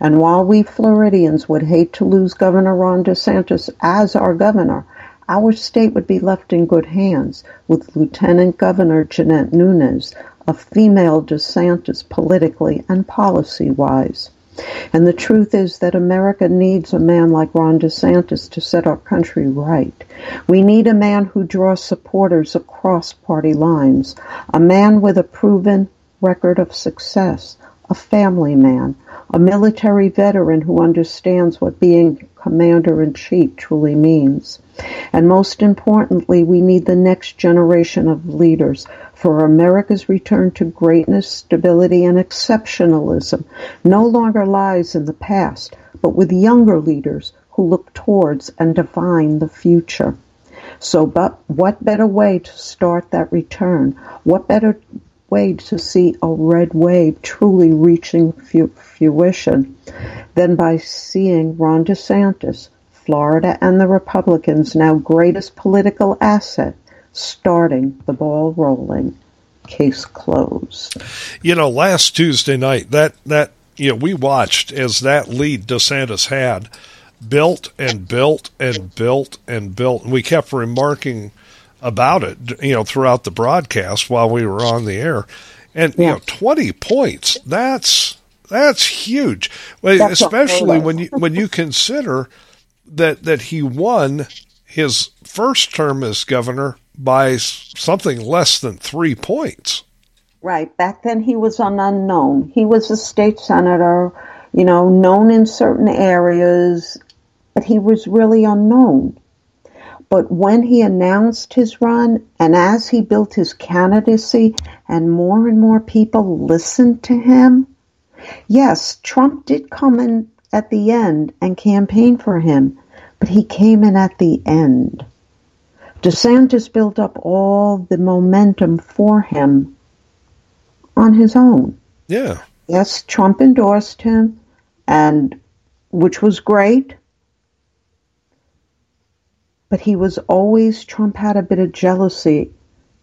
And while we Floridians would hate to lose Governor Ron DeSantis as our governor, our state would be left in good hands with Lieutenant Governor Jeanette Nuñez, a female DeSantis politically and policy wise. And the truth is that America needs a man like Ron DeSantis to set our country right. We need a man who draws supporters across party lines, a man with a proven record of success, a family man, a military veteran who understands what being commander in chief truly means. And most importantly, we need the next generation of leaders for America's return to greatness, stability, and exceptionalism no longer lies in the past, but with younger leaders who look towards and define the future. So, but what better way to start that return? What better way to see a red wave truly reaching fruition than by seeing Ron DeSantis, Florida and the Republicans' now greatest political asset, starting the ball rolling. Case closed. You know, last Tuesday night, that that you know, we watched as that lead DeSantis had built and built and built and built, and we kept remarking about it, you know, throughout the broadcast while we were on the air. And yeah. you know, twenty points. That's that's huge, that's especially when you when you consider that that he won his first term as governor by something less than three points. Right. Back then, he was an unknown. He was a state senator, you know, known in certain areas, but he was really unknown. But when he announced his run and as he built his candidacy and more and more people listened to him, yes, Trump did come in at the end and campaign for him, but he came in at the end. DeSantis built up all the momentum for him on his own. Yeah. Yes, Trump endorsed him, and which was great. But he was always Trump had a bit of jealousy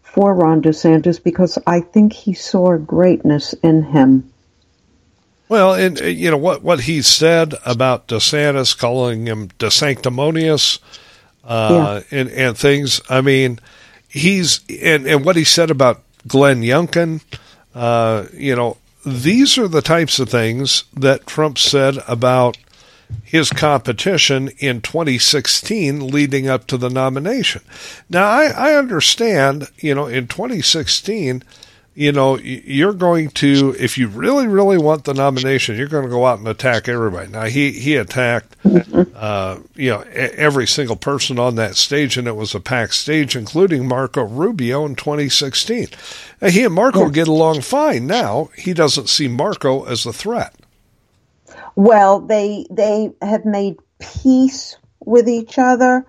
for Ron DeSantis because I think he saw greatness in him. Well, and uh, you know what what he said about DeSantis, calling him DeSanctimonious, uh, yeah. and and things. I mean, he's and and what he said about Glenn Youngkin. Uh, you know, these are the types of things that Trump said about his competition in 2016 leading up to the nomination. Now, I, I understand, you know, in 2016, you know, you're going to, if you really, really want the nomination, you're going to go out and attack everybody. Now, he, he attacked, uh, you know, every single person on that stage, and it was a packed stage, including Marco Rubio in 2016. Now, he and Marco get along fine now. He doesn't see Marco as a threat. Well, they they have made peace with each other.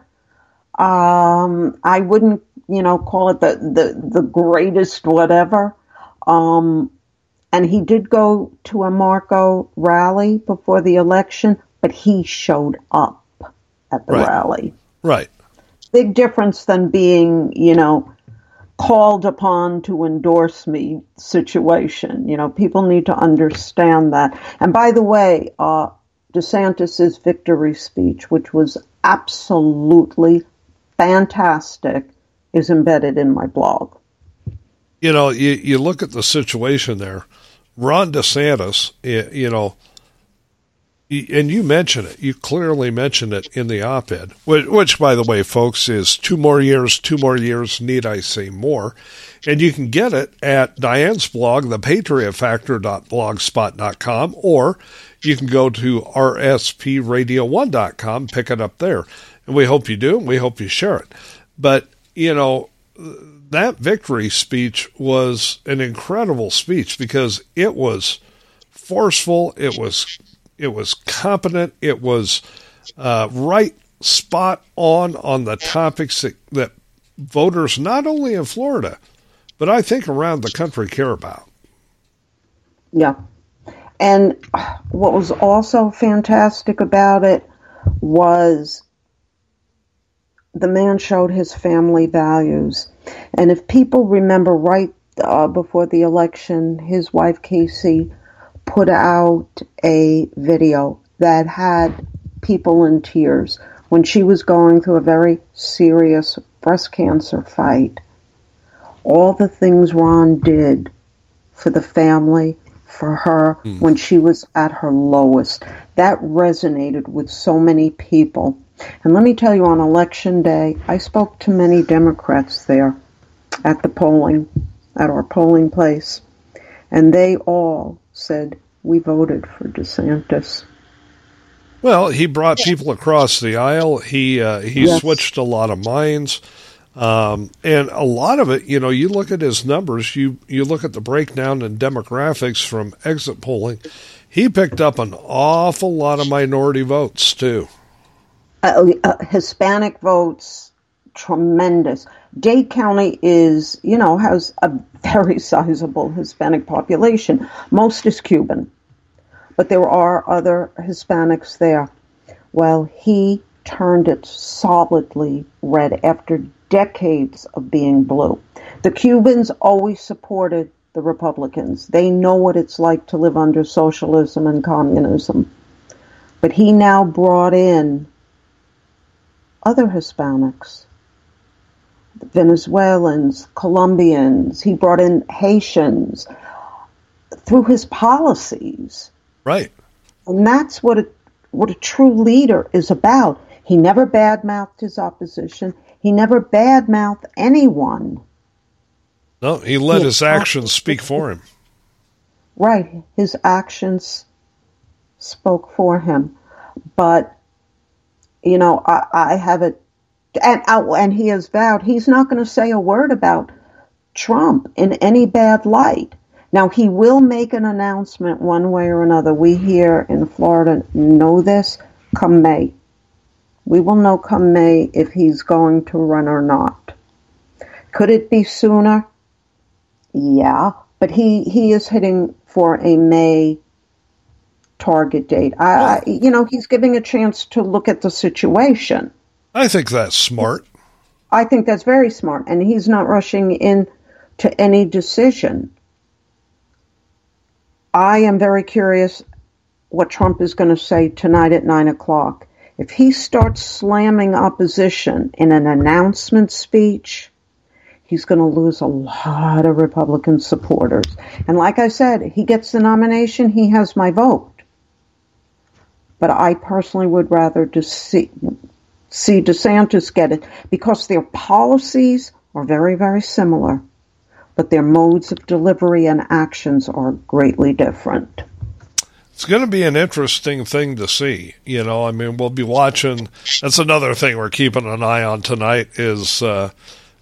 Um, I wouldn't you know, call it the, the, the greatest whatever. Um, and he did go to a Marco rally before the election, but he showed up at the right. rally. Right. Big difference than being, you know, called upon to endorse me situation. You know, people need to understand that. And by the way, uh, DeSantis's victory speech, which was absolutely fantastic, is embedded in my blog. You know, you, you look at the situation there. Ron DeSantis, you know, and you mention it. You clearly mentioned it in the op-ed, which, which, by the way, folks, is two more years, two more years. Need I say more? And you can get it at Diane's blog, thepatriotfactor.blogspot.com, or you can go to rspradio1.com, pick it up there. And we hope you do, and we hope you share it. But you know, that victory speech was an incredible speech because it was forceful, it was it was competent, it was uh, right spot on on the topics that, that voters not only in Florida, but I think around the country care about. Yeah. And what was also fantastic about it was the man showed his family values. And if people remember right uh, before the election, his wife Casey put out a video that had people in tears when she was going through a very serious breast cancer fight. All the things Ron did for the family, for her, mm. when she was at her lowest, that resonated with so many people. And let me tell you, on election day, I spoke to many Democrats there at the polling, at our polling place, and they all said, We voted for DeSantis. Well, he brought people across the aisle. He uh, he yes. switched a lot of minds, um, and a lot of it. You know, you look at his numbers. You you look at the breakdown in demographics from exit polling. He picked up an awful lot of minority votes too. Uh, uh, Hispanic votes, tremendous. Dade County is, you know, has a very (laughs) sizable Hispanic population. Most is Cuban but there are other Hispanics there. Well, he turned it solidly red after decades of being blue. The Cubans always supported the Republicans. They know what it's like to live under socialism and communism. But he now brought in other Hispanics, Venezuelans, Colombians, he brought in Haitians through his policies Right. And that's what a, what a true leader is about. He never badmouthed his opposition. He never badmouthed anyone. No, he let he his actions speak for him. Right. His actions spoke for him. But, you know, I, I have it, and, uh, and he has vowed he's not going to say a word about Trump in any bad light. Now, he will make an announcement one way or another. We here in Florida know this come May. We will know come May if he's going to run or not. Could it be sooner? Yeah, but he, he is hitting for a May target date. I, I, you know, he's giving a chance to look at the situation. I think that's smart. I think that's very smart, and he's not rushing in to any decision. I am very curious what Trump is going to say tonight at 9 o'clock. If he starts slamming opposition in an announcement speech, he's going to lose a lot of Republican supporters. And like I said, he gets the nomination, he has my vote. But I personally would rather see, see DeSantis get it because their policies are very, very similar but their modes of delivery and actions are greatly different. It's going to be an interesting thing to see. You know, I mean, we'll be watching. That's another thing we're keeping an eye on tonight is, uh,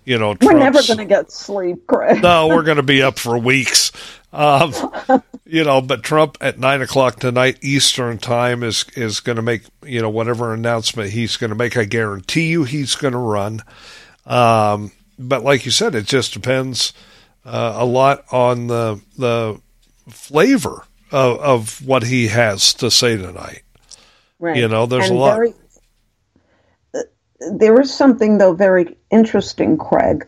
you know, Trump's, we're never going to get sleep, Craig. no, we're going to be up for weeks. Um, you know, but Trump at nine o'clock tonight Eastern time is is going to make you know whatever announcement he's going to make. I guarantee you he's going to run. Um, but like you said, it just depends uh, a lot on the the flavor of, of what he has to say tonight. Right. You know, there's and a lot. Very, uh, there is something though very interesting, Craig.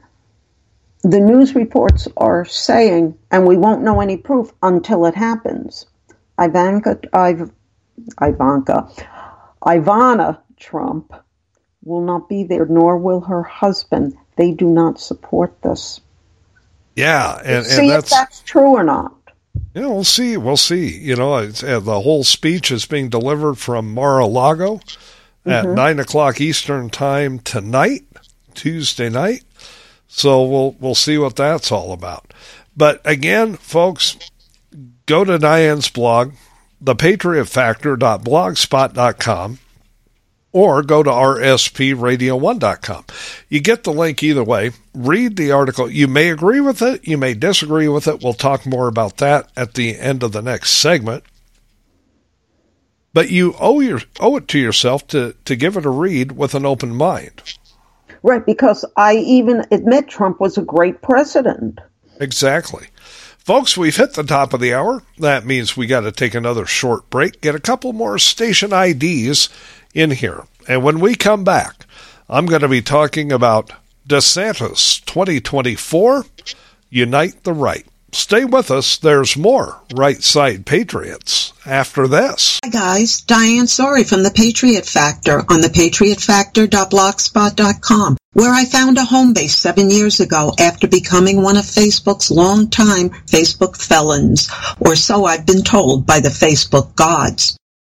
The news reports are saying, and we won't know any proof until it happens. Ivanka, Iv, Ivanka, Ivana Trump will not be there, nor will her husband. They do not support this. Yeah, and, see that's, if that's true or not. Yeah, we'll see. We'll see. You know, uh, the whole speech is being delivered from Mar-a-Lago at mm-hmm. nine o'clock Eastern time tonight, Tuesday night. So we'll we'll see what that's all about. But again, folks, go to Diane's blog, thepatriotfactor.blogspot.com or go to rspradio1.com. You get the link either way. Read the article. You may agree with it, you may disagree with it. We'll talk more about that at the end of the next segment. But you owe your owe it to yourself to, to give it a read with an open mind. Right, because I even admit Trump was a great president. Exactly. Folks, we've hit the top of the hour. That means we got to take another short break, get a couple more station IDs in here. And when we come back, I'm going to be talking about DeSantis 2024 Unite the Right. Stay with us. There's more Right Side Patriots after this. Hi guys, Diane Sori from The Patriot Factor on the thepatriotfactor.blogspot.com, where I found a home base seven years ago after becoming one of Facebook's longtime Facebook felons, or so I've been told by the Facebook gods.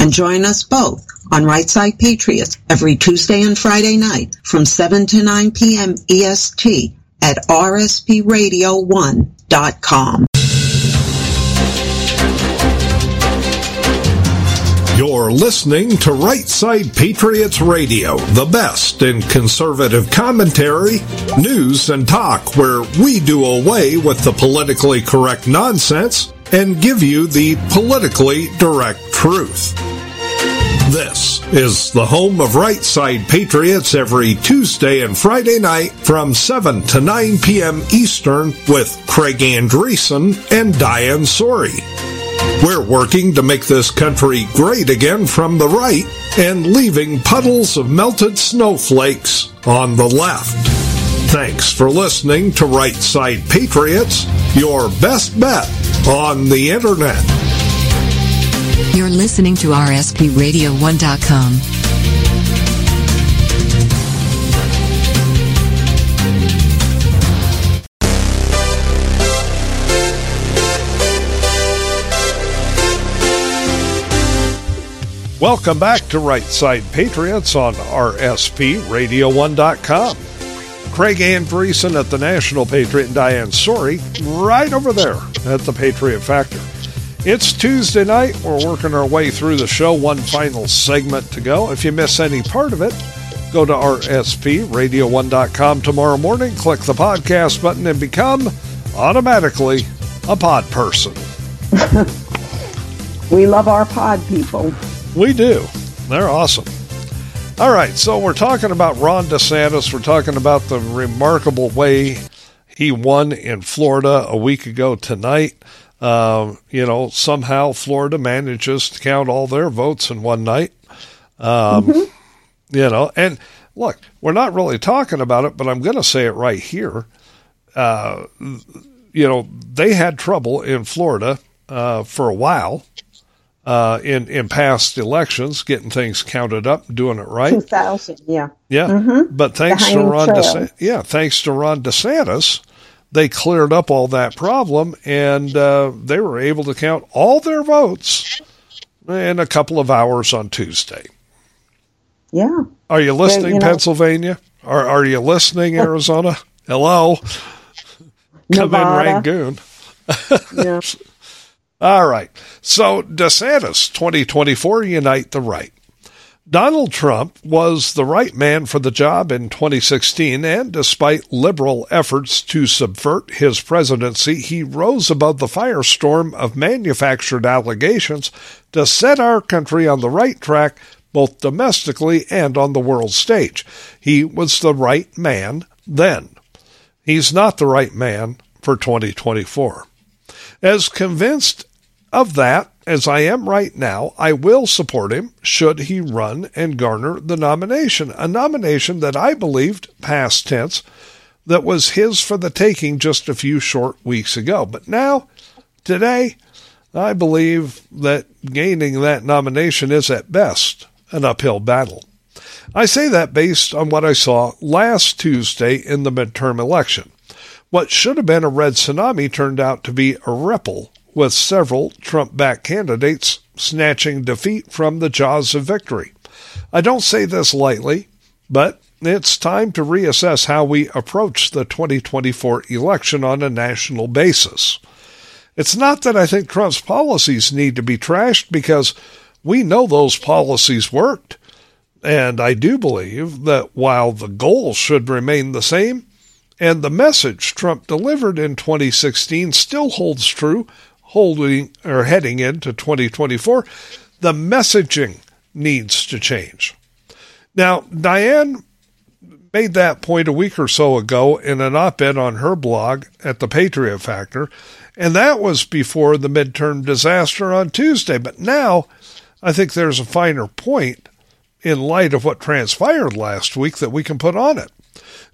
And join us both on Right Side Patriots every Tuesday and Friday night from 7 to 9 p.m. EST at rspradio1.com. You're listening to Right Side Patriots Radio, the best in conservative commentary, news, and talk, where we do away with the politically correct nonsense and give you the politically direct truth. This is the home of Right Side Patriots every Tuesday and Friday night from 7 to 9 p.m. Eastern with Craig Andresen and Diane Sori. We're working to make this country great again from the right and leaving puddles of melted snowflakes on the left. Thanks for listening to Right Side Patriots, your best bet on the internet. You're listening to RSPRadio1.com. Welcome back to Right Side Patriots on RSPRadio1.com. Craig Andresen at the National Patriot and Diane Sori right over there at the Patriot Factor. It's Tuesday night. We're working our way through the show. One final segment to go. If you miss any part of it, go to rspradio1.com tomorrow morning, click the podcast button, and become automatically a pod person. (laughs) We love our pod people. We do. They're awesome. All right, so we're talking about Ron DeSantis. We're talking about the remarkable way he won in Florida a week ago tonight. Um, you know, somehow Florida manages to count all their votes in one night. Um, You know, and look, we're not really talking about it, but I'm going to say it right here. Uh, you know, they had trouble in Florida uh, for a while uh, in in past elections, getting things counted up, doing it right. 2000, yeah. Yeah, Mhm. but thanks to Ron. DeSantis, yeah, thanks to Ron DeSantis, they cleared up all that problem, and uh, they were able to count all their votes in a couple of hours on Tuesday. Yeah. Are you listening, you know- Pennsylvania? Are Are you listening, (laughs) Arizona? Hello, come Nevada. in, Rangoon. Yeah. (laughs) All right. So DeSantis, 2024, unite the right. Donald Trump was the right man for the job in 2016, and despite liberal efforts to subvert his presidency, he rose above the firestorm of manufactured allegations to set our country on the right track, both domestically and on the world stage. He was the right man then. He's not the right man for 2024. As convinced of that as I am right now, I will support him should he run and garner the nomination, a nomination that I believed, past tense, that was his for the taking just a few short weeks ago. But now, today, I believe that gaining that nomination is at best an uphill battle. I say that based on what I saw last Tuesday in the midterm election. What should have been a red tsunami turned out to be a ripple, with several Trump backed candidates snatching defeat from the jaws of victory. I don't say this lightly, but it's time to reassess how we approach the 2024 election on a national basis. It's not that I think Trump's policies need to be trashed because we know those policies worked. And I do believe that while the goal should remain the same, and the message Trump delivered in 2016 still holds true, holding or heading into 2024, the messaging needs to change. Now, Diane made that point a week or so ago in an op ed on her blog at the Patriot Factor, and that was before the midterm disaster on Tuesday. But now I think there's a finer point in light of what transpired last week that we can put on it.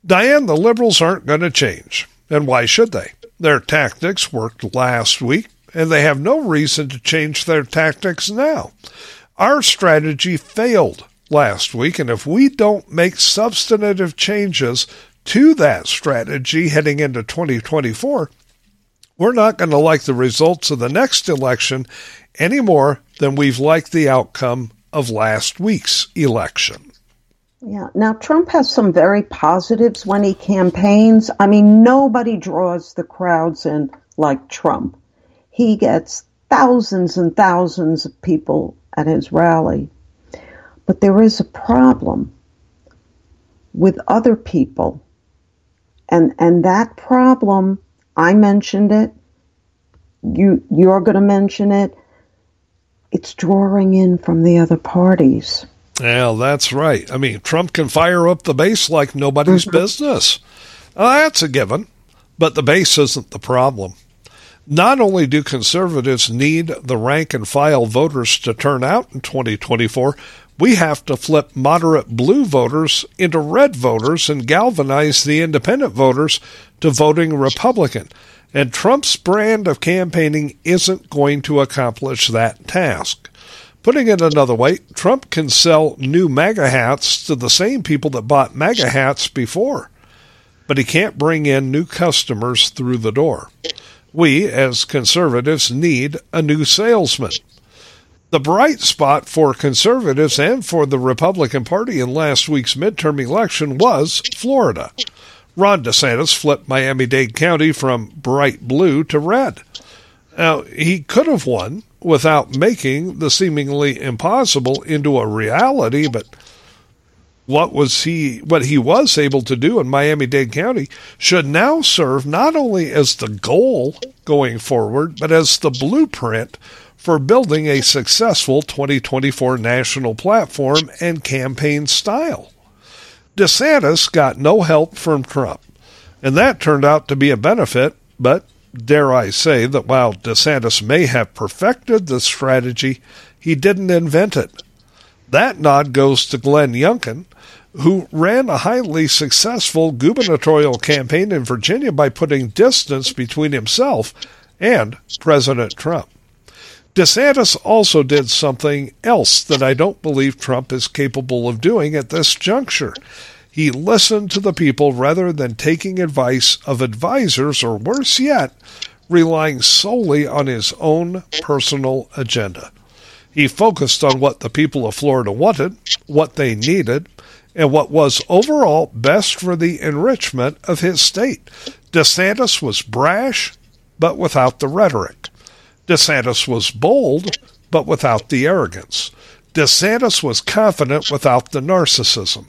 Diane, the liberals aren't going to change. And why should they? Their tactics worked last week, and they have no reason to change their tactics now. Our strategy failed last week, and if we don't make substantive changes to that strategy heading into 2024, we're not going to like the results of the next election any more than we've liked the outcome of last week's election. Yeah. Now, Trump has some very positives when he campaigns. I mean, nobody draws the crowds in like Trump. He gets thousands and thousands of people at his rally. But there is a problem with other people. And, and that problem, I mentioned it, you, you're going to mention it, it's drawing in from the other parties. Yeah, that's right. I mean, Trump can fire up the base like nobody's mm-hmm. business. that's a given, but the base isn't the problem. Not only do conservatives need the rank and file voters to turn out in 2024, we have to flip moderate blue voters into red voters and galvanize the independent voters to voting Republican. And Trump's brand of campaigning isn't going to accomplish that task. Putting it another way, Trump can sell new MAGA hats to the same people that bought MAGA hats before, but he can't bring in new customers through the door. We, as conservatives, need a new salesman. The bright spot for conservatives and for the Republican Party in last week's midterm election was Florida. Ron DeSantis flipped Miami Dade County from bright blue to red. Now, he could have won without making the seemingly impossible into a reality, but what was he what he was able to do in Miami-Dade County should now serve not only as the goal going forward, but as the blueprint for building a successful 2024 national platform and campaign style. DeSantis got no help from Trump, and that turned out to be a benefit, but dare I say that while DeSantis may have perfected the strategy, he didn't invent it. That nod goes to Glenn Youngkin, who ran a highly successful gubernatorial campaign in Virginia by putting distance between himself and President Trump. DeSantis also did something else that I don't believe Trump is capable of doing at this juncture. He listened to the people rather than taking advice of advisors, or worse yet, relying solely on his own personal agenda. He focused on what the people of Florida wanted, what they needed, and what was overall best for the enrichment of his state. DeSantis was brash, but without the rhetoric. DeSantis was bold, but without the arrogance. DeSantis was confident without the narcissism.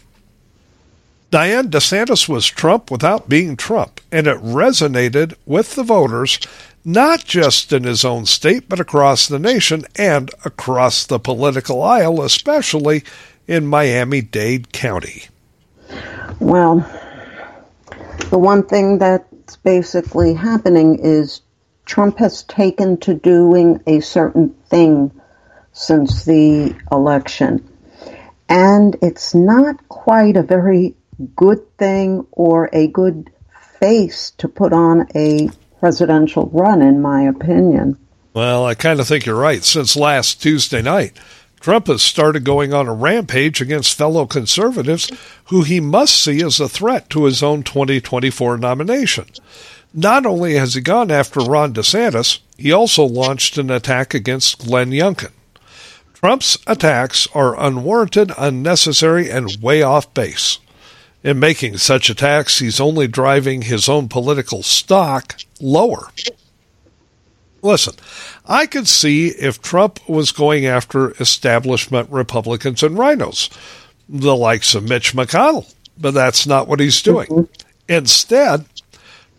Diane DeSantis was Trump without being Trump, and it resonated with the voters not just in his own state, but across the nation and across the political aisle, especially in Miami Dade County. Well, the one thing that's basically happening is Trump has taken to doing a certain thing since the election. And it's not quite a very good thing or a good face to put on a presidential run, in my opinion. Well, I kind of think you're right. Since last Tuesday night, Trump has started going on a rampage against fellow conservatives who he must see as a threat to his own 2024 nomination. Not only has he gone after Ron DeSantis, he also launched an attack against Glenn Youngkin. Trump's attacks are unwarranted, unnecessary, and way off base. In making such attacks, he's only driving his own political stock lower. Listen, I could see if Trump was going after establishment Republicans and RINOs, the likes of Mitch McConnell, but that's not what he's doing. Mm-hmm. Instead,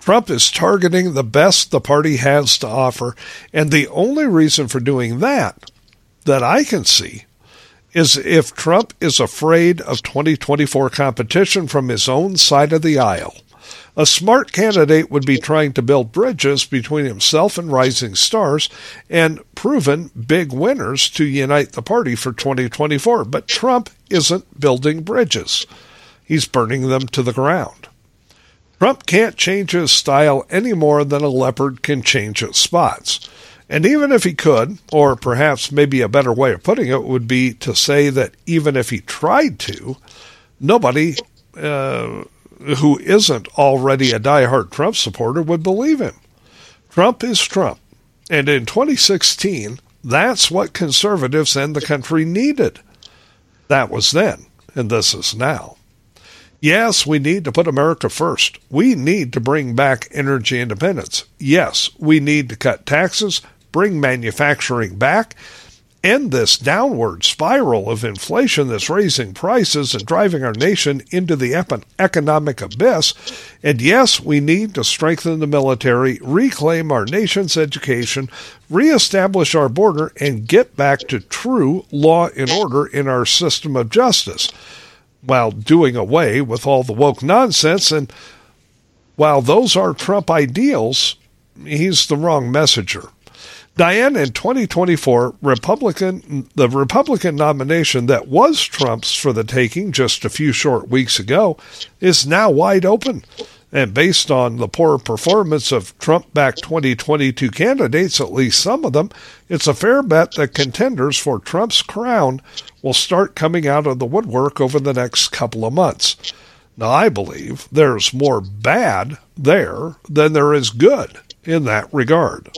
Trump is targeting the best the party has to offer, and the only reason for doing that that I can see is if Trump is afraid of 2024 competition from his own side of the aisle. A smart candidate would be trying to build bridges between himself and rising stars and proven big winners to unite the party for 2024. But Trump isn't building bridges, he's burning them to the ground. Trump can't change his style any more than a leopard can change its spots. And even if he could, or perhaps maybe a better way of putting it would be to say that even if he tried to, nobody uh, who isn't already a diehard Trump supporter would believe him. Trump is Trump. And in 2016, that's what conservatives and the country needed. That was then, and this is now. Yes, we need to put America first. We need to bring back energy independence. Yes, we need to cut taxes, bring manufacturing back, end this downward spiral of inflation that's raising prices and driving our nation into the economic abyss. And yes, we need to strengthen the military, reclaim our nation's education, reestablish our border, and get back to true law and order in our system of justice while doing away with all the woke nonsense. And while those are Trump ideals, he's the wrong messenger. Diane, in 2024, Republican the Republican nomination that was Trump's for the taking just a few short weeks ago is now wide open. And based on the poor performance of Trump backed 2022 candidates, at least some of them, it's a fair bet that contenders for Trump's crown will start coming out of the woodwork over the next couple of months. Now, I believe there's more bad there than there is good in that regard.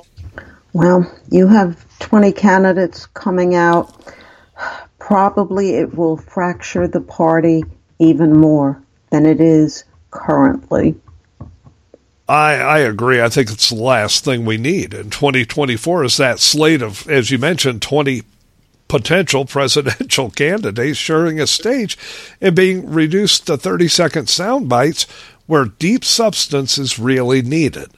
Well, you have 20 candidates coming out. Probably it will fracture the party even more than it is currently. I, I agree. I think it's the last thing we need in 2024 is that slate of, as you mentioned, 20 potential (laughs) presidential candidates sharing a stage and being reduced to 30 second sound bites where deep substance is really needed.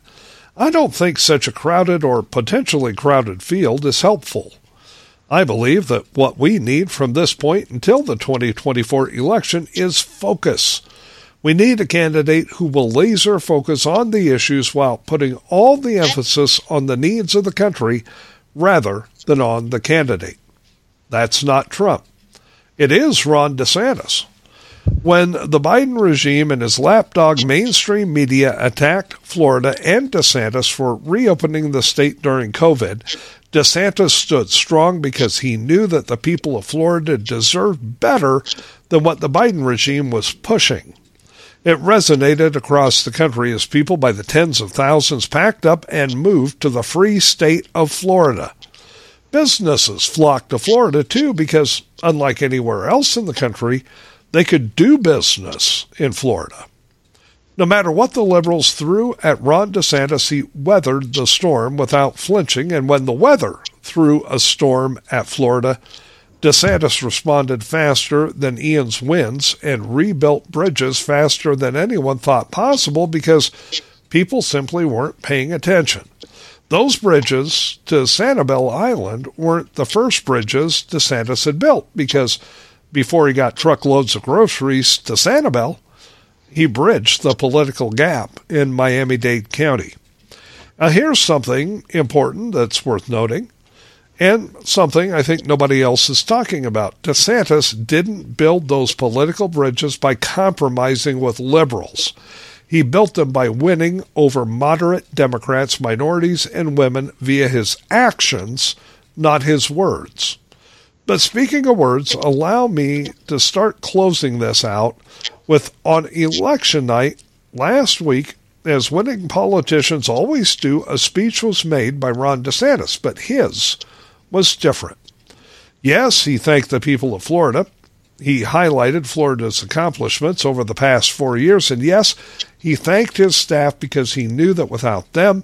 I don't think such a crowded or potentially crowded field is helpful. I believe that what we need from this point until the 2024 election is focus. We need a candidate who will laser focus on the issues while putting all the emphasis on the needs of the country rather than on the candidate. That's not Trump. It is Ron DeSantis. When the Biden regime and his lapdog mainstream media attacked Florida and DeSantis for reopening the state during COVID, DeSantis stood strong because he knew that the people of Florida deserved better than what the Biden regime was pushing. It resonated across the country as people by the tens of thousands packed up and moved to the free state of Florida. Businesses flocked to Florida too because, unlike anywhere else in the country, they could do business in Florida. No matter what the liberals threw at Ron DeSantis, he weathered the storm without flinching, and when the weather threw a storm at Florida, DeSantis responded faster than Ian's winds and rebuilt bridges faster than anyone thought possible because people simply weren't paying attention. Those bridges to Sanibel Island weren't the first bridges DeSantis had built because before he got truckloads of groceries to Sanibel, he bridged the political gap in Miami Dade County. Now, here's something important that's worth noting, and something I think nobody else is talking about. DeSantis didn't build those political bridges by compromising with liberals. He built them by winning over moderate Democrats, minorities, and women via his actions, not his words. But speaking of words, allow me to start closing this out with on election night last week, as winning politicians always do, a speech was made by Ron DeSantis, but his was different. Yes, he thanked the people of Florida. He highlighted Florida's accomplishments over the past four years, and yes, he thanked his staff because he knew that without them,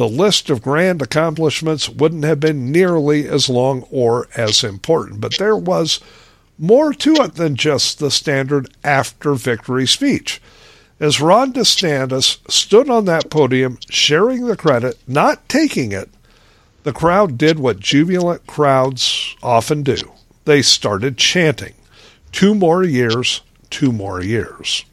the list of grand accomplishments wouldn't have been nearly as long or as important. But there was more to it than just the standard after victory speech. As Ron DeSantis stood on that podium, sharing the credit, not taking it, the crowd did what jubilant crowds often do. They started chanting, Two more years, two more years.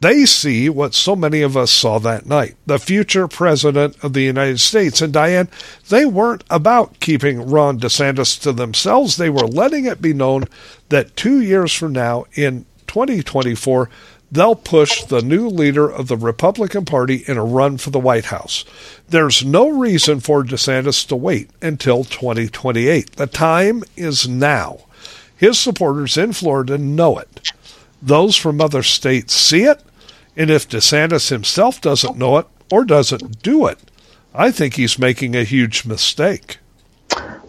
They see what so many of us saw that night the future president of the United States. And Diane, they weren't about keeping Ron DeSantis to themselves. They were letting it be known that two years from now, in 2024, they'll push the new leader of the Republican Party in a run for the White House. There's no reason for DeSantis to wait until 2028. The time is now. His supporters in Florida know it. Those from other states see it and if DeSantis himself doesn't know it or doesn't do it, I think he's making a huge mistake.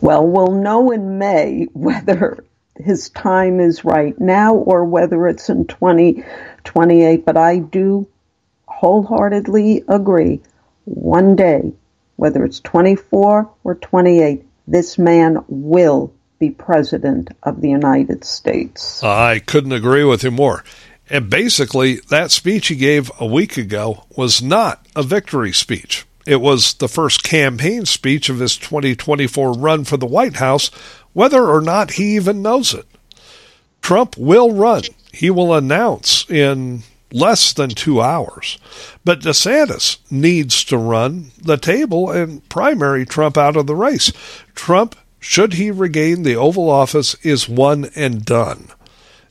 Well, we'll know in May whether his time is right now or whether it's in 2028. But I do wholeheartedly agree. One day, whether it's 24 or 28, this man will be president of the United States. I couldn't agree with you more. And basically, that speech he gave a week ago was not a victory speech. It was the first campaign speech of his 2024 run for the White House, whether or not he even knows it. Trump will run. He will announce in less than two hours. But DeSantis needs to run the table and primary Trump out of the race. Trump, should he regain the Oval Office, is one and done.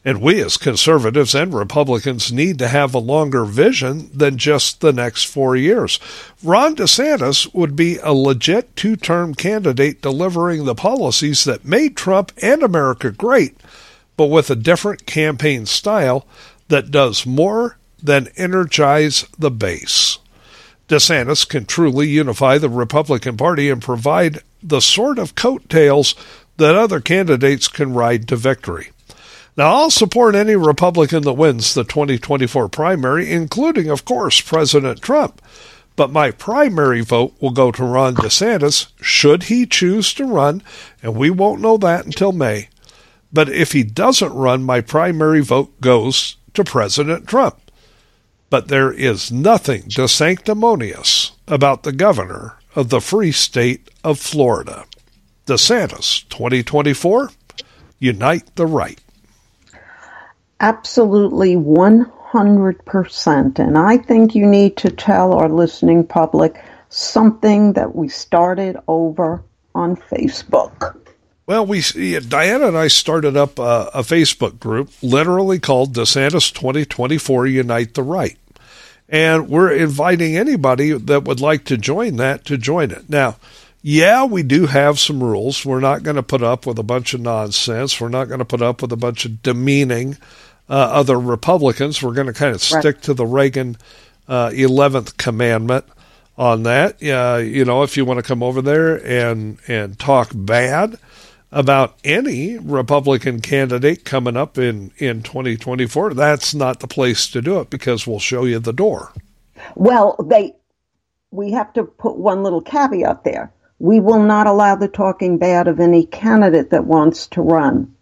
And we as conservatives and Republicans need to have a longer vision than just the next four years. Ron DeSantis would be a legit two term candidate delivering the policies that made Trump and America great, but with a different campaign style that does more than energize the base. DeSantis can truly unify the Republican Party and provide the sort of coattails that other candidates can ride to victory. Now, I'll support any Republican that wins the 2024 primary, including, of course, President Trump. But my primary vote will go to Ron DeSantis should he choose to run, and we won't know that until May. But if he doesn't run, my primary vote goes to President Trump. But there is nothing de sanctimonious about the governor of the free state of Florida. DeSantis, 2024, unite the right. Absolutely 100%. And I think you need to tell our listening public something that we started over on Facebook. Well, we Diana and I started up a, a, Facebook group, literally called DeSantis 2024 Unite the Right, and we're inviting anybody that would like to join that to join it. Now, yeah, we do have some rules. We're not going to put up with a bunch of nonsense. We're not going to put up with a bunch of demeaning uh, other Republicans. We're going to kind of stick right. to the Reagan uh, 11th commandment on that. Uh, you know, if you want to come over there and and talk bad about any Republican candidate coming up in in 2024, that's not the place to do it because we'll show you the door. Well, they we have to put one little caveat there we will not allow the talking bad of any candidate that wants to run.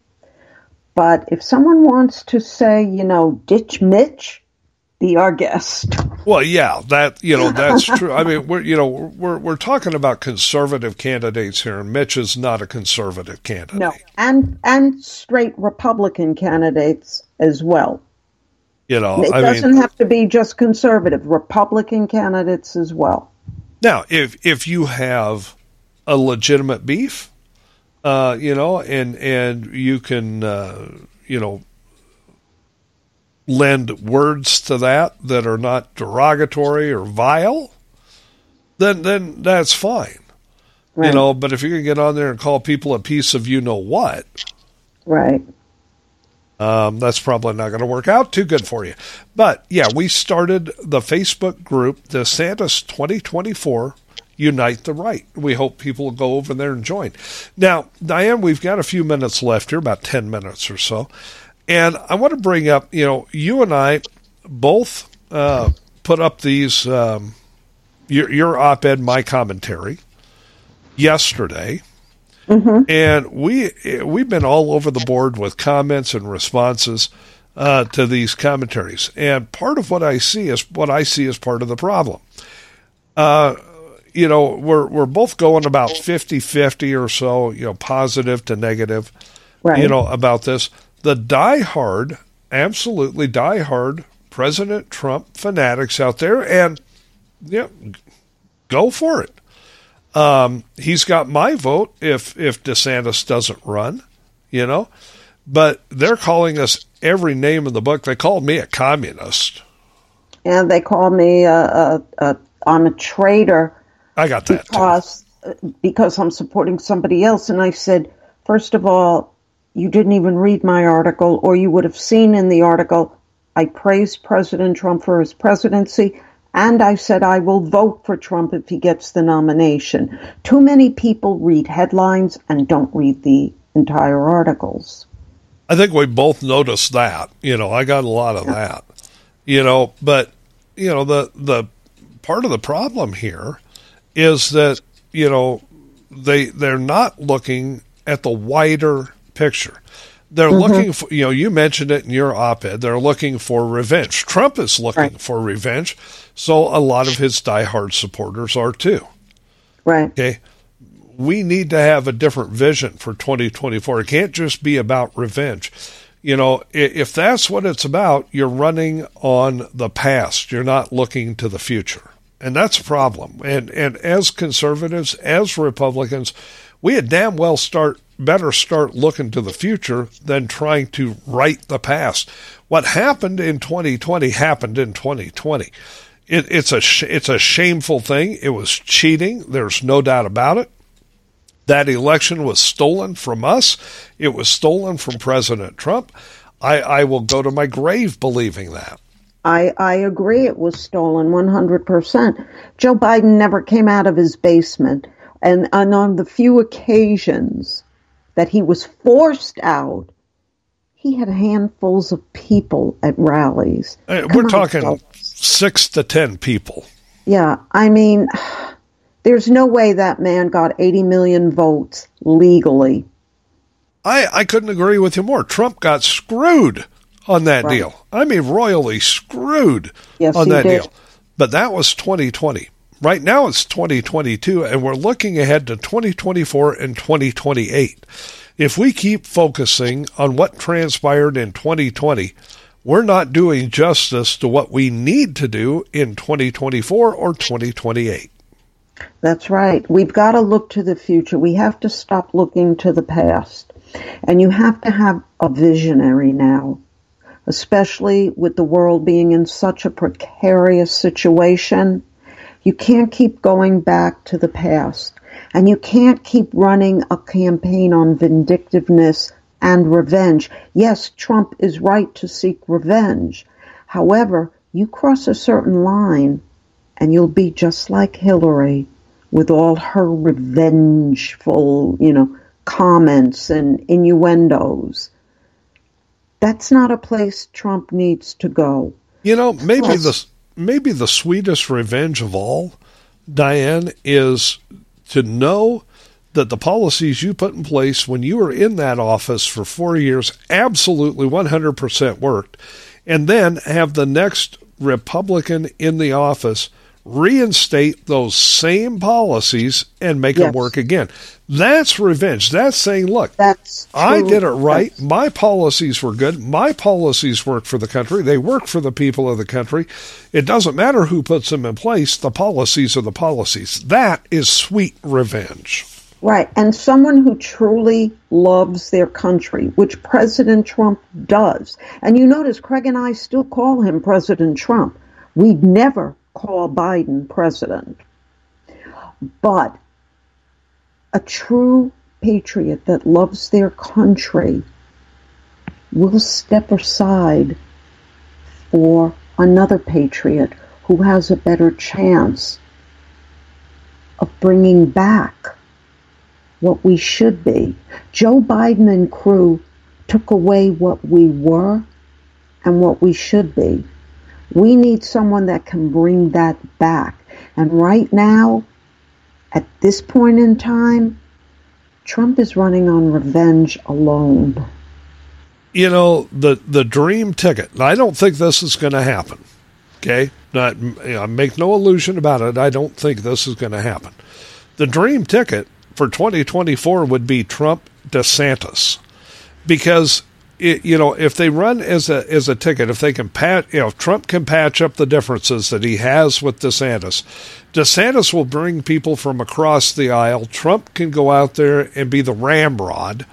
But if someone wants to say, you know, ditch Mitch, be our guest. Well, yeah, that you know that's (laughs) true. I mean, we're you know we're we're talking about conservative candidates here, and Mitch is not a conservative candidate. No, and and straight Republican candidates as well. You know, it I doesn't mean, have to be just conservative. Republican candidates as well. Now, if if you have a legitimate beef, uh, you know, and and you can uh, you know lend words to that that are not derogatory or vile, then then that's fine. Right. You know, but if you're gonna get on there and call people a piece of you know what, right? Um, that's probably not going to work out too good for you. But yeah, we started the Facebook group, DeSantis 2024 Unite the Right. We hope people will go over there and join. Now, Diane, we've got a few minutes left here, about 10 minutes or so. And I want to bring up, you know, you and I both uh, put up these um, your, your op-ed, my commentary yesterday, and we we've been all over the board with comments and responses uh, to these commentaries. And part of what I see is what I see as part of the problem. Uh, you know, we're we're both going about 50-50 or so, you know, positive to negative, Right. you know, about this. The diehard, absolutely diehard President Trump fanatics out there, and yeah, go for it. Um, he's got my vote if if DeSantis doesn't run, you know. But they're calling us every name in the book. They called me a communist. And they call me a, a, a I'm a traitor I got that. too. because because I'm supporting somebody else. And I said, first of all, you didn't even read my article, or you would have seen in the article I praised President Trump for his presidency, and I said I will vote for Trump if he gets the nomination. Too many people read headlines and don't read the entire articles. I think we both noticed that. You know, I got a lot of that. You know, but you know the the part of the problem here is that you know they they're not looking at the wider picture. They're mm-hmm. looking for you know you mentioned it in your op-ed. They're looking for revenge. Trump is looking Right. for revenge, so a lot of his diehard supporters are too. Right. Okay. We need to have a different vision for 2024. It can't just be about revenge. You know, if that's what it's about, you're running on the past. You're not looking to the future. And that's a problem. And and as conservatives, as Republicans, we had damn well start better start looking to the future than trying to right the past. What happened in 2020 happened in 2020. It, it's a it's a shameful thing. It was cheating. There's no doubt about it. That election was stolen from us. It was stolen from President Trump. I, I will go to my grave believing that. I, I agree it was stolen 100%. Joe Biden never came out of his basement. And, and on the few occasions that he was forced out, he had handfuls of people at rallies. Come We're on, talking folks. six to ten people. Yeah, I mean, (sighs) there's no way that man got 80 million votes legally. I, I couldn't agree with you more. Trump got screwed on that Right. deal. I mean, royally screwed Yes, on that did. deal. But that was 2020. Right now it's 2022, and we're looking ahead to 2024 and 2028. If we keep focusing on what transpired in 2020, we're not doing justice to what we need to do in 2024 or 2028. That's right. We've got to look to the future. We have to stop looking to the past. And you have to have a visionary now, especially with the world being in such a precarious situation. You can't keep going back to the past. And you can't keep running a campaign on vindictiveness and revenge. Yes, Trump is right to seek revenge. However, you cross a certain line and you'll be just like Hillary with all her revengeful, you know, comments and innuendos. That's not a place Trump needs to go. You know, maybe Yes. the maybe the sweetest revenge of all, Diane, is to know that the policies you put in place when you were in that office for four years absolutely 100% worked, and then have the next Republican in the office reinstate those same policies and make them work again. That's revenge. That's saying, look, That's I did it right. That's- My policies were good. My policies work for the country. They work for the people of the country. It doesn't matter who puts them in place. The policies are the policies. That is sweet revenge. Right. And someone who truly loves their country, which President Trump does. And you notice Craig and I still call him President Trump. We'd never call Biden president. But a true patriot that loves their country will step aside for another patriot who has a better chance of bringing back what we should be. Joe Biden and crew took away what we were and what we should be. We need someone that can bring that back. And right now, at this point in time, Trump is running on revenge alone. You know, the, the dream ticket, I don't think this is going to happen. Okay? Not, you know, make no illusion about it. I don't think this is going to happen. The dream ticket for 2024 would be Trump DeSantis. Because it, you know, if they run as a as a ticket, if they can pat, you know, if Trump can patch up the differences that he has with DeSantis, DeSantis will bring people from across the aisle. Trump can go out there and be the ramrod.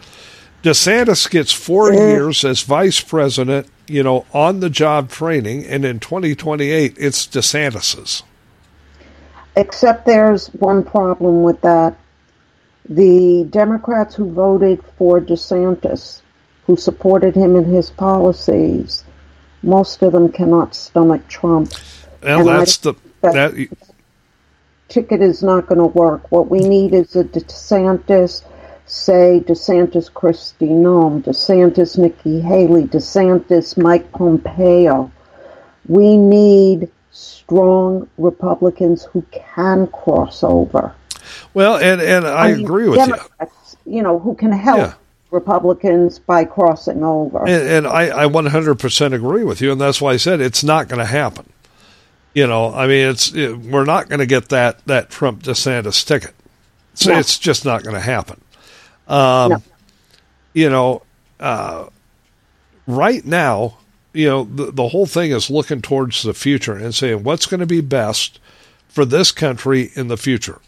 DeSantis gets four mm-hmm. years as vice president, you know, on the job training, and in 2028, it's DeSantis's. Except there's one problem with that. The Democrats who voted for DeSantis who supported him in his policies, most of them cannot stomach Trump. Well, and that's the that, that ticket is not going to work. What we need is a DeSantis, say DeSantis Kristi Noem, DeSantis Nikki Haley, DeSantis Mike Pompeo. We need strong Republicans who can cross over. Well, and and I, I mean, agree with Democrats, you. You know, who can help. Yeah. Republicans by crossing over. And, and I, I 100% agree with you, and that's why I said it's not going to happen. You know, I mean, it's it, we're not going to get that that Trump DeSantis ticket. So no. it's just not going to happen. Um, no. You know, uh, right now, you know, the, the whole thing is looking towards the future and saying what's going to be best for this country in the future.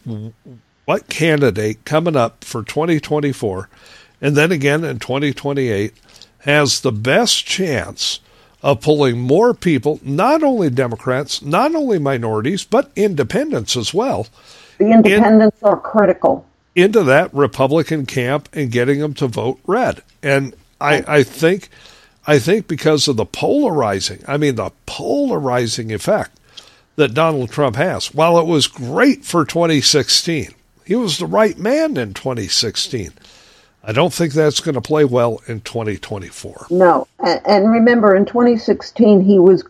What candidate coming up for 2024 and then again in 2028 has the best chance of pulling more people, not only Democrats, not only minorities, but independents as well. The independents in, are critical. Into that Republican camp and getting them to vote red. And I, I think I think because of the polarizing, I mean the polarizing effect that Donald Trump has. While it was great for 2016, he was the right man in 2016. I don't think that's going to play well in 2024. No. And remember, in 2016, he was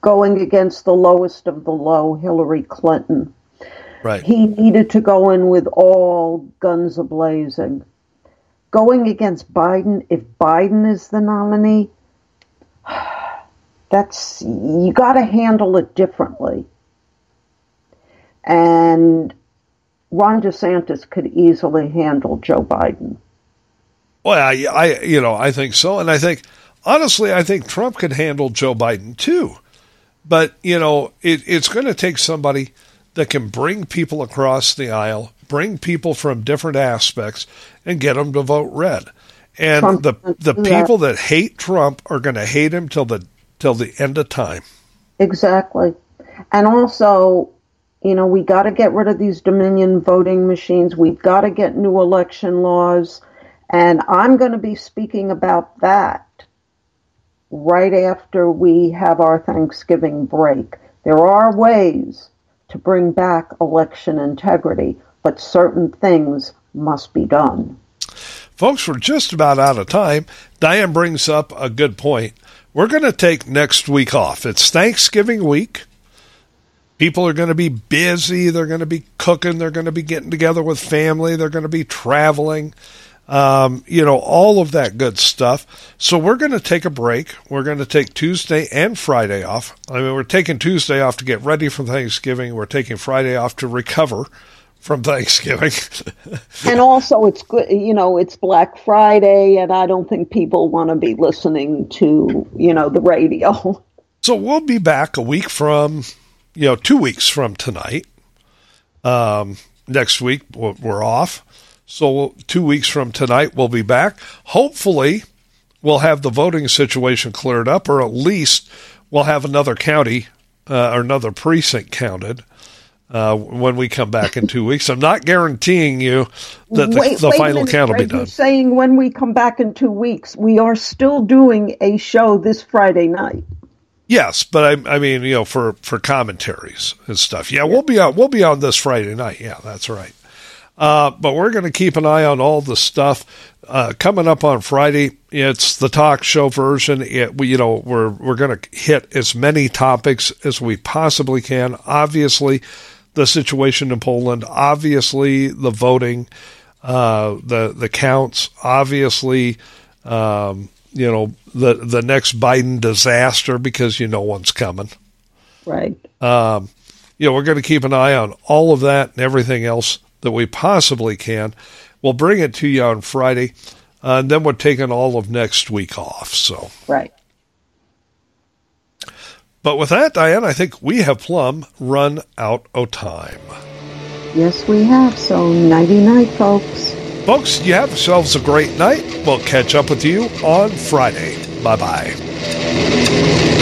going against the lowest of the low, Hillary Clinton. Right. He needed to go in with all guns ablazing. Going against Biden, if Biden is the nominee, (sighs) that's you got to handle it differently. And Ron DeSantis could easily handle Joe Biden. Well, I, I, you know, I think so, and I think honestly, I think Trump could handle Joe Biden too. But you know, it, it's going to take somebody that can bring people across the aisle, bring people from different aspects, and get them to vote red. And Trump, the the people that hate Trump are going to hate him till the till the end of time. Exactly, and also, you know, we got to get rid of these Dominion voting machines. We've got to get new election laws and I'm going to be speaking about that right after we have our Thanksgiving break. There are ways to bring back election integrity, but certain things must be done. Folks, we're just about out of time. Diane brings up a good point. We're going to take next week off. It's Thanksgiving week. People are going to be busy. They're going to be cooking. They're going to be getting together with family. They're going to be traveling um, you know, all of that good stuff. So we're going to take a break. We're going to take Tuesday and Friday off. I mean, we're taking Tuesday off to get ready for Thanksgiving. We're taking Friday off to recover from Thanksgiving. (laughs) and also, it's good, you know, it's Black Friday, and I don't think people want to be listening to, you know, the radio. (laughs) So we'll be back a week from, you know, two weeks from tonight. Um, next week, we're off. So, two weeks from tonight, we'll be back. Hopefully, we'll have the voting situation cleared up, or at least we'll have another county uh, or another precinct counted. Uh, when we come back in two weeks. I'm not guaranteeing you that the, wait, the wait final count will be done. Saying when we come back in two weeks, we are still doing a show this Friday night. Yes, but I, I mean, you know, for, for commentaries and stuff. Yeah, yeah, we'll be on. We'll be on this Friday night. Yeah, that's right. Uh, but we're going to keep an eye on all the stuff uh, coming up on Friday. It's the talk show version. It, we, you know, we're we're going to hit as many topics as we possibly can. Obviously, the situation in Poland, obviously the voting, uh, the the counts, obviously, um, you know the the next Biden disaster because you know one's coming. Right. Um, you know we're going to keep an eye on all of that and everything else that we possibly can. We'll bring it to you on Friday, uh, and then we're taking all of next week off. So Right. But with that, Diane, I think we have plumb run out of time. Yes, we have. So nighty night, folks. Folks, you have yourselves a great night. We'll catch up with you on Friday. Bye bye.